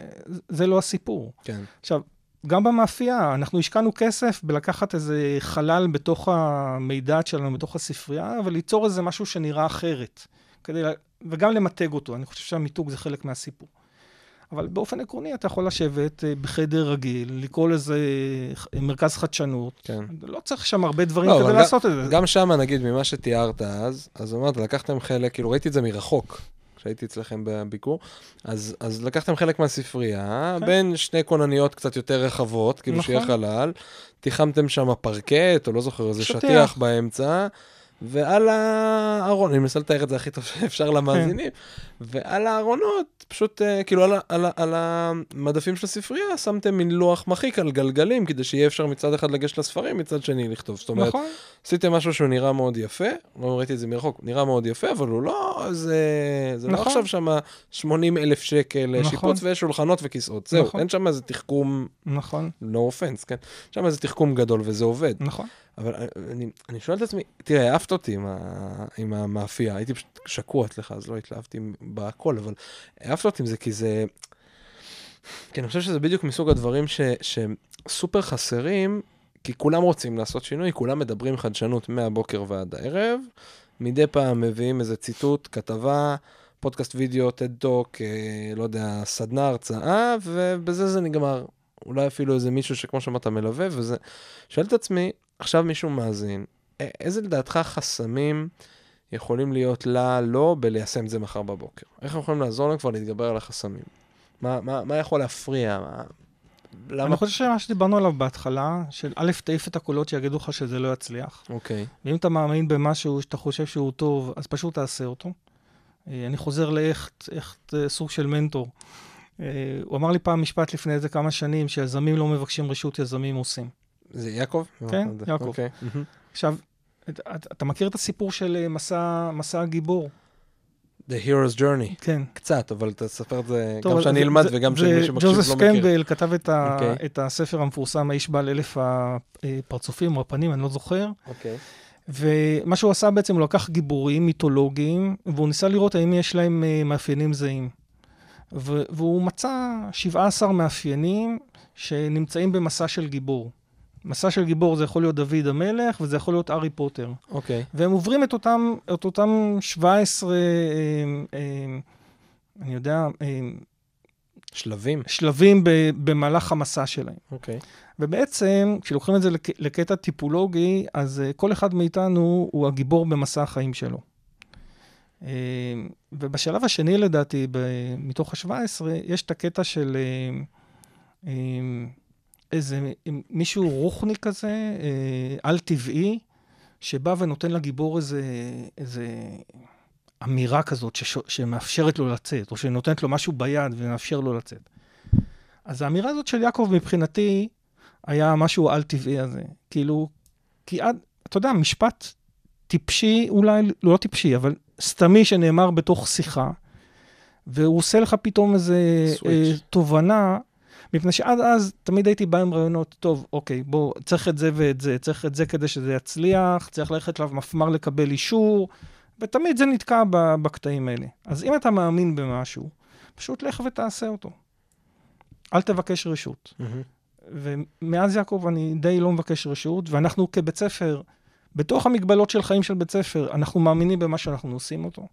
זה לא הסיפור. כן. עכשיו, גם במאפייה, אנחנו השקענו כסף בלקחת איזה חלל בתוך המידע שלנו, בתוך הספרייה, וליצור איזה משהו שנראה אחרת. כדי, וגם למתג אותו, אני חושב שהמיתוג זה חלק מהסיפור. אבל באופן עקרוני, אתה יכול לשבת אה, בחדר רגיל, לקרוא לזה ח- מרכז חדשנות. כן. לא צריך שם הרבה דברים לא, כדי לעשות את זה. גם שם, נגיד, ממה שתיארת אז, אז אמרת, לקחתם חלק, כאילו ראיתי את זה מרחוק, כשהייתי אצלכם בביקור, אז, אז לקחתם חלק מהספרייה, כן. בין שני כונניות קצת יותר רחבות, כאילו נכון. שיהיה חלל, תיחמתם שם פרקט, או לא זוכר, איזה שטיח. שטיח באמצע. ועל הארון, אני מנסה לתאר את זה הכי טוב שאפשר למאזינים, ועל הארונות, פשוט אה, כאילו על, על, על המדפים של הספרייה, שמתם מין לוח מחיק על גלגלים, כדי שיהיה אפשר מצד אחד לגשת לספרים, מצד שני לכתוב. זאת אומרת, נכון, עשיתם משהו שהוא נראה מאוד יפה, לא ראיתי את זה מרחוק, נראה מאוד יפה, אבל הוא לא, זה, זה לא נכון. עכשיו שם 80 אלף שקל נכון. שיפוץ ויש שולחנות וכיסאות, זהו, נכון. אין שם איזה תחכום, נכון, no offense, כן? שם איזה תחכום גדול וזה עובד. נכון. אבל אני, אני שואל את עצמי, תראה, העפת אותי עם, ה, עם המאפייה, הייתי פשוט שקוע אצלך, אז לא התלהבתי בהכל, אבל העפת אותי עם זה כי זה... כי אני חושב שזה בדיוק מסוג הדברים ש, שסופר חסרים, כי כולם רוצים לעשות שינוי, כולם מדברים חדשנות מהבוקר ועד הערב, מדי פעם מביאים איזה ציטוט, כתבה, פודקאסט וידאו, טד טוק, אה, לא יודע, סדנה, הרצאה, ובזה זה נגמר. אולי אפילו איזה מישהו שכמו שאמרת מלווה, וזה... שואל את עצמי, עכשיו מישהו מאזין, איזה לדעתך חסמים יכולים להיות לה, לא, בליישם את זה מחר בבוקר? איך אנחנו יכולים לעזור להם כבר להתגבר על החסמים? מה, מה, מה יכול להפריע? מה... למה? אני חושב שמה שדיברנו עליו בהתחלה, של א', תעיף את הקולות שיגידו לך שזה לא יצליח. אוקיי, ואם אתה מאמין במשהו שאתה חושב שהוא טוב, אז פשוט תעשה אותו. אה, אני חוזר לאיכט, איכט אה, סוג של מנטור. אה, הוא אמר לי פעם משפט לפני איזה כמה שנים, שיזמים לא מבקשים רשות, יזמים עושים. זה יעקב? כן, זה- יעקב. אוקיי. מהמם. עכשיו, את- את- אתה מכיר את הסיפור של אה, מסע, מסע הגיבור? The Hero's Journey. כן. קצת, אבל תספר את זה, טוב, גם שאני זה- אלמד זה- וגם שמי שמקשיב לא ג'וזף מכיר. קמבל כתב את, ה, אוקיי. את הספר המפורסם, האיש בעל אלף הפרצופים או הפנים, אני לא זוכר. אוקיי. ומה שהוא עשה בעצם, הוא לקח גיבורים מיתולוגיים, והוא ניסה לראות האם יש להם אה, מאפיינים זהים. והוא מצא 17 מאפיינים שנמצאים במסע של גיבור. מסע של גיבור זה יכול להיות דוד המלך, וזה יכול להיות ארי פוטר. אוקיי. והם עוברים את אותם, את אותם 17, אה, אה, אני יודע, אה, שלבים? שלבים ב- במהלך המסע שלהם. אוקיי. ובעצם, כשלוקחים את זה לק- לקטע טיפולוגי, אז uh, כל אחד מאיתנו הוא הגיבור במסע החיים שלו. Uh, ובשלב השני, לדעתי, ב- מתוך ה-17, יש את הקטע של uh, uh, איזה מישהו רוחני כזה, uh, על-טבעי, שבא ונותן לגיבור איזה, איזה אמירה כזאת שש, שמאפשרת לו לצאת, או שנותנת לו משהו ביד ומאפשר לו לצאת. אז האמירה הזאת של יעקב מבחינתי היה משהו על-טבעי הזה. כאילו, כי עד, אתה יודע, משפט טיפשי, אולי לא טיפשי, אבל סתמי שנאמר בתוך שיחה, והוא עושה לך פתאום איזה אה, תובנה, מפני שעד אז תמיד הייתי בא עם רעיונות, טוב, אוקיי, בוא, צריך את זה ואת זה, צריך את זה כדי שזה יצליח, צריך ללכת למפמ"ר לקבל אישור, ותמיד זה נתקע בקטעים האלה. אז אם אתה מאמין במשהו, פשוט לך ותעשה אותו. אל תבקש רשות. Mm-hmm. ומאז יעקב אני די לא מבקש רשות, ואנחנו כבית ספר, בתוך המגבלות של חיים של בית ספר, אנחנו מאמינים במה שאנחנו עושים אותו.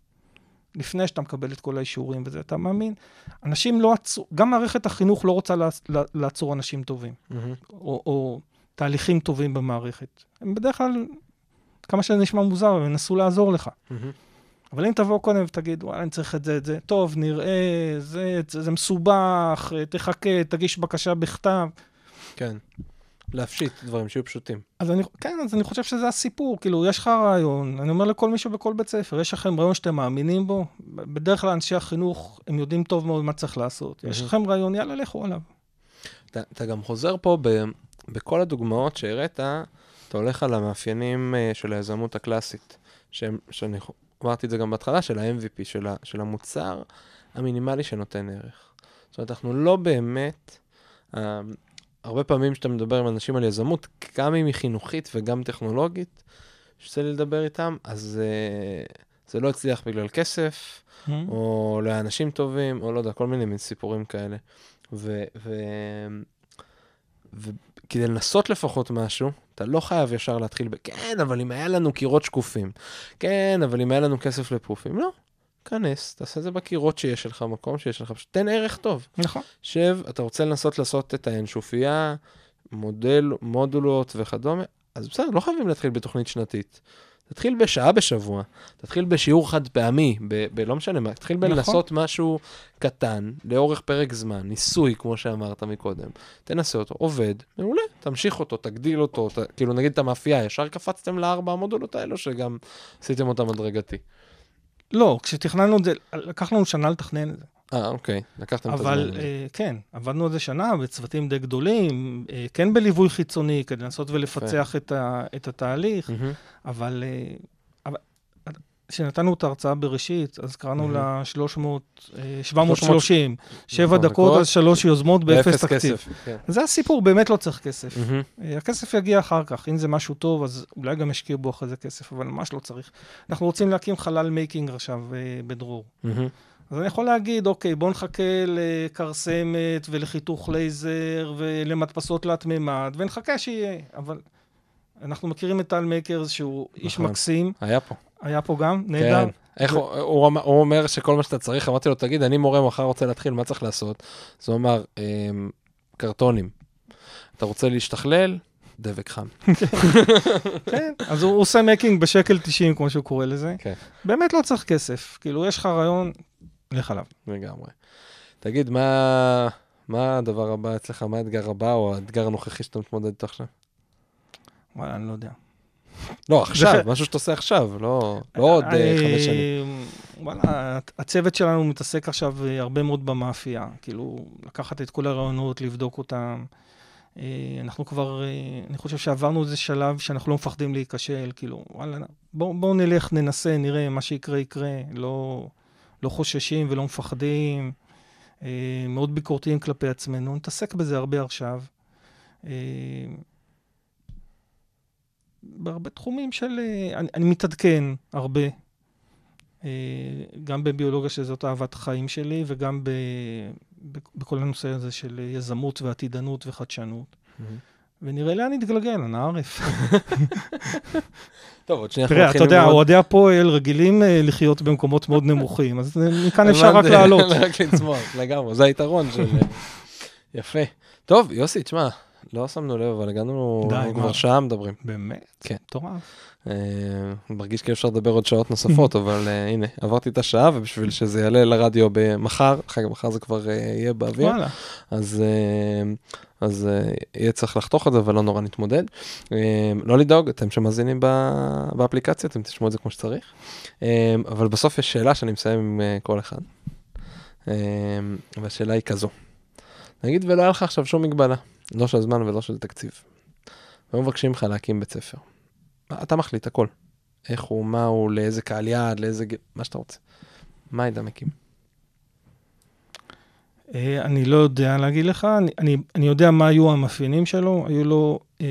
לפני שאתה מקבל את כל האישורים וזה, אתה מאמין. אנשים לא עצרו, גם מערכת החינוך לא רוצה לעצור אנשים טובים, mm-hmm. או, או תהליכים טובים במערכת. הם בדרך כלל, כמה שזה נשמע מוזר, הם ינסו לעזור לך. Mm-hmm. אבל אם תבוא קודם ותגיד, וואלה, אני צריך את זה, את זה, טוב, נראה, זה, זה, זה מסובך, תחכה, תגיש בקשה בכתב. כן. להפשיט דברים שיהיו פשוטים. אז אני, כן, אז אני חושב שזה הסיפור. כאילו, יש לך רעיון, אני אומר לכל מישהו בכל בית ספר, יש לכם רעיון שאתם מאמינים בו? בדרך כלל אנשי החינוך, הם יודעים טוב מאוד מה צריך לעשות. יש לכם רעיון, יאללה, לכו עליו. אתה, אתה גם חוזר פה ב, בכל הדוגמאות שהראית, אתה הולך על המאפיינים uh, של היזמות הקלאסית, שהם, שאני אמרתי את זה גם בהתחלה, של ה-MVP, של, ה, של המוצר המינימלי שנותן ערך. זאת אומרת, אנחנו לא באמת... הרבה פעמים כשאתה מדבר עם אנשים על יזמות, גם אם היא חינוכית וגם טכנולוגית, שיוצא לי לדבר איתם, אז uh, זה לא הצליח בגלל כסף, mm-hmm. או לאנשים טובים, או לא יודע, כל מיני סיפורים כאלה. וכדי לנסות לפחות משהו, אתה לא חייב ישר להתחיל ב... כן, אבל אם היה לנו קירות שקופים. כן, אבל אם היה לנו כסף לפופים. לא, כנס, תעשה את זה בקירות שיש לך, מקום שיש לך, פשוט תן ערך טוב. נכון. שב, אתה רוצה לנסות לעשות את האנשופייה, מודל, מודולות וכדומה, אז בסדר, לא חייבים להתחיל בתוכנית שנתית. תתחיל בשעה בשבוע, תתחיל בשיעור חד פעמי, ב- ב- לא משנה מה, תתחיל בלעשות נכון. משהו קטן, לאורך פרק זמן, ניסוי, כמו שאמרת מקודם. תנסה אותו, עובד, מעולה, תמשיך אותו, תגדיל אותו, ת, כאילו נגיד את המאפייה, ישר קפצתם לארבע המודולות האלו, שגם עשיתם אותם הדרגתי. לא, כשתכננו את זה, לקח לנו שנה לתכנן את זה. אה, אוקיי, לקחתם את הזמן. אבל אה, כן, עבדנו על זה שנה בצוותים די גדולים, אה, כן בליווי חיצוני, כדי לנסות ולפצח את, ה, את התהליך, mm-hmm. אבל אה, כשנתנו את ההרצאה בראשית, אז קראנו לה 300, 730, שבע דקות, אז שלוש יוזמות באפס תקציב. כן. זה הסיפור, באמת לא צריך כסף. הכסף יגיע אחר כך, אם זה משהו טוב, אז אולי גם ישקיעו בו אחרי זה כסף, אבל ממש לא צריך. אנחנו רוצים להקים חלל making עכשיו בדרור. אז אני יכול להגיד, אוקיי, בואו נחכה לכרסמת ולחיתוך לייזר ולמדפסות תלת מימד, ונחכה שיהיה, אבל אנחנו מכירים את טל מייקרס, שהוא נכון. איש מקסים. היה פה. היה פה גם, נהדר. כן. איך ו... הוא, הוא, הוא אומר שכל מה שאתה צריך, אמרתי לו, תגיד, אני מורה, מחר רוצה להתחיל, מה צריך לעשות? אז הוא אמר, אמ, קרטונים. אתה רוצה להשתכלל? דבק חם. כן, אז הוא עושה מקינג בשקל 90, כמו שהוא קורא לזה. כן. באמת לא צריך כסף. כאילו, יש לך רעיון, לך עליו. לגמרי. תגיד, מה, מה הדבר הבא אצלך? מה האתגר הבא, או האתגר הנוכחי שאתה מתמודד איתו עכשיו? וואלה, אני לא יודע. לא, עכשיו, משהו שאתה עושה עכשיו, לא, לא עוד אה, חמש שנים. וואלה, הצוות שלנו מתעסק עכשיו אה, הרבה מאוד במאפייה. כאילו, לקחת את כל הרעיונות, לבדוק אותם. אה, אנחנו כבר, אני חושב שעברנו איזה שלב שאנחנו לא מפחדים להיכשל, כאילו, וואלה, בואו בוא נלך, ננסה, נראה, מה שיקרה, יקרה. לא, לא חוששים ולא מפחדים, מאוד ביקורתיים כלפי עצמנו. נתעסק בזה הרבה עכשיו. בהרבה תחומים של... אה, אני, אני מתעדכן הרבה, אה, גם בביולוגיה שזאת אהבת החיים שלי, וגם ב, ב, בכל הנושא הזה של יזמות ועתידנות וחדשנות. Mm-hmm. ונראה לאן נתגלגל, אנא ערף. טוב, עוד שנייה אנחנו תראה, אתה יודע. אוהדי הפועל רגילים אה, לחיות במקומות מאוד נמוכים, אז מכאן אפשר רק לעלות. רק לצמוח, לגמרי, זה היתרון של... יפה. טוב, יוסי, תשמע, לא שמנו לב, אבל הגענו, די, כבר? שעה מדברים. באמת? כן. מטורף. אה, מרגיש כאילו אפשר לדבר עוד שעות נוספות, אבל אה, הנה, עברתי את השעה, ובשביל שזה יעלה לרדיו במחר, אחר כך מחר זה כבר אה, יהיה באוויר, וואלה. אז, אז יהיה צריך לחתוך את זה, אבל לא נורא נתמודד. לא לדאוג, אתם שמאזינים באפליקציה, אתם תשמעו את זה כמו שצריך. אבל בסוף יש שאלה שאני מסיים עם כל אחד. והשאלה היא כזו. נגיד ולא היה לך עכשיו שום מגבלה, לא של זמן ולא של תקציב. והיו מבקשים ממך להקים בית ספר. אתה מחליט הכל. איך הוא, מה הוא, לאיזה קהל יעד, לאיזה גיל, מה שאתה רוצה. מה היית מקים? אה, אני לא יודע להגיד לך, אני, אני, אני יודע מה היו המאפיינים שלו, היו לו אה,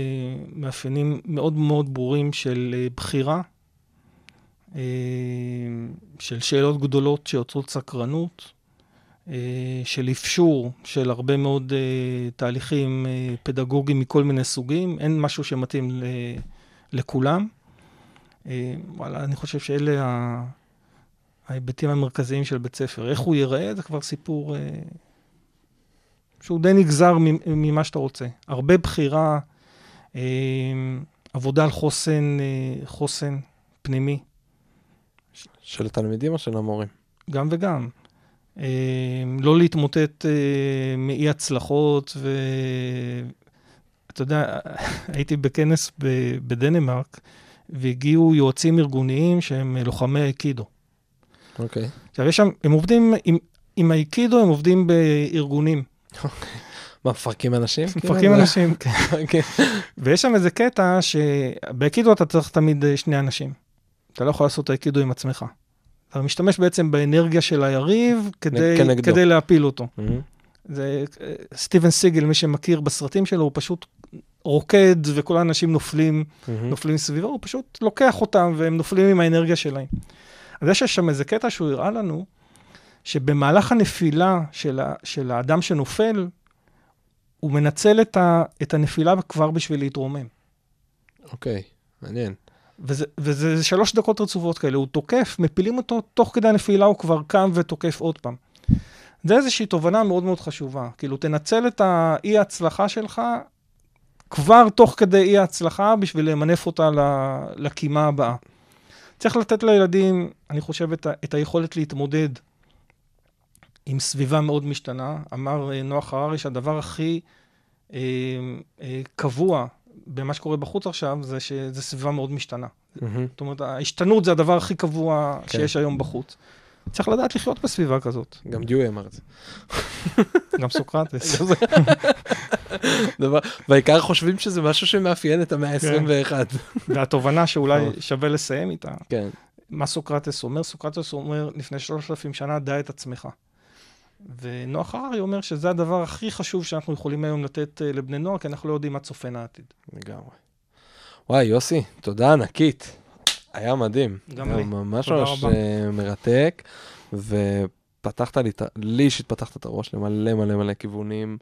מאפיינים מאוד מאוד ברורים של אה, בחירה, אה, של שאלות גדולות שיוצרות סקרנות, של אפשור של הרבה מאוד אה, תהליכים אה, פדגוגיים מכל מיני סוגים, אין משהו שמתאים ל, לכולם. אה, וואלה, אני חושב שאלה ה... ההיבטים המרכזיים של בית ספר. איך הוא ייראה, זה כבר סיפור אה, שהוא די נגזר ממה שאתה רוצה. הרבה בחירה, אה, עבודה על חוסן, אה, חוסן פנימי, של התלמידים או של המורים? גם וגם. אה, לא להתמוטט אה, מאי הצלחות, ואתה יודע, הייתי בכנס בדנמרק, והגיעו יועצים ארגוניים שהם לוחמי aikido. אוקיי. עכשיו, יש שם, הם עובדים עם, עם האיקידו, הם עובדים בארגונים. מה, מפרקים אנשים? מפרקים כאילו, אנשים, כן. כן. ויש שם איזה קטע שבאיקידו אתה צריך תמיד אה, שני אנשים. אתה לא יכול לעשות את האיקידו עם עצמך. אתה משתמש בעצם באנרגיה של היריב כדי, כנגדו. כדי להפיל אותו. מהמם. זה אה, סטיבן סיגל, מי שמכיר בסרטים שלו, הוא פשוט רוקד וכל האנשים נופלים, מהמם. נופלים סביבו, הוא פשוט לוקח אותם והם נופלים עם האנרגיה שלהם. אז יש שם איזה קטע שהוא הראה לנו, שבמהלך הנפילה של, ה, של האדם שנופל, הוא מנצל את, ה, את הנפילה כבר בשביל להתרומם. אוקיי, מעניין. וזה, וזה זה שלוש דקות רצופות כאלה, הוא תוקף, מפילים אותו, תוך כדי הנפילה הוא כבר קם ותוקף עוד פעם. זה איזושהי תובנה מאוד מאוד חשובה. כאילו, תנצל את האי-הצלחה שלך כבר תוך כדי אי-ההצלחה בשביל למנף אותה לקימה הבאה. צריך לתת לילדים, אני חושב, את, ה- את היכולת להתמודד עם סביבה מאוד משתנה. אמר אה, נוח הררי שהדבר הכי אה, אה, קבוע במה שקורה בחוץ עכשיו, זה שזו סביבה מאוד משתנה. זאת אומרת, ההשתנות זה הדבר הכי קבוע כן. שיש היום בחוץ. צריך לדעת לחיות בסביבה כזאת. גם דיואי אמר את זה. גם סוקרטס. והעיקר חושבים שזה משהו שמאפיין את המאה כן. ה-21. והתובנה שאולי. שווה לסיים איתה, כן. מה סוקרטס אומר? סוקרטס אומר, לפני שלושת אלפים שנה, דע את עצמך. ונוח הררי אומר שזה הדבר הכי חשוב שאנחנו יכולים היום לתת אה, לבני נוער, כי אנחנו לא יודעים מה צופן העתיד. לגמרי. וואי, יוסי, תודה ענקית. היה מדהים. גם היה לי. ממש ממש. אה, מרתק, ופתחת לי, לי אישית פתחת את הראש למלא מלא מלא כיוונים,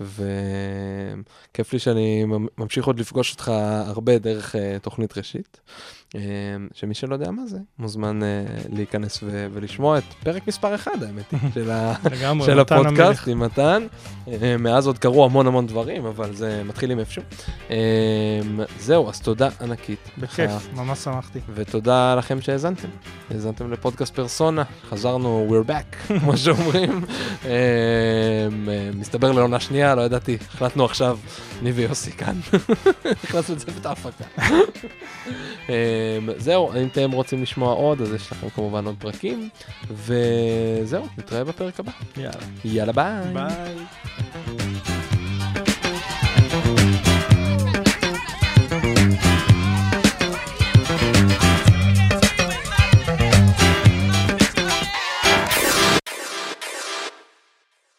וכיף לי שאני ממ- ממשיך עוד לפגוש אותך הרבה דרך אה, תוכנית ראשית. אה, שמי שלא יודע מה זה, מוזמן אה, להיכנס ו- ולשמוע את פרק מספר 1, האמת היא, של ה... של הפודקאסט. עם מתן. אה, מאז עוד קרו המון המון דברים, אבל זה מתחיל עם איפשהו. אה, זהו, אז תודה ענקית. בכיף, לך, ממש שמחתי. ותודה לכם שהאזנתם. האזנתם לפודקאסט פרסונה, חזרנו, we're back, כמו שאומרים. אה, אה, מסתבר לעונה שנייה, לא ידעתי, החלטנו עכשיו, אני ויוסי כאן. נכנסנו לצוות ההפקה. אה, זהו, אם אתם רוצים לשמוע עוד, אז יש לכם כמובן עוד פרקים. וזהו, נתראה בפרק הבא. יאללה. יאללה ביי. ביי.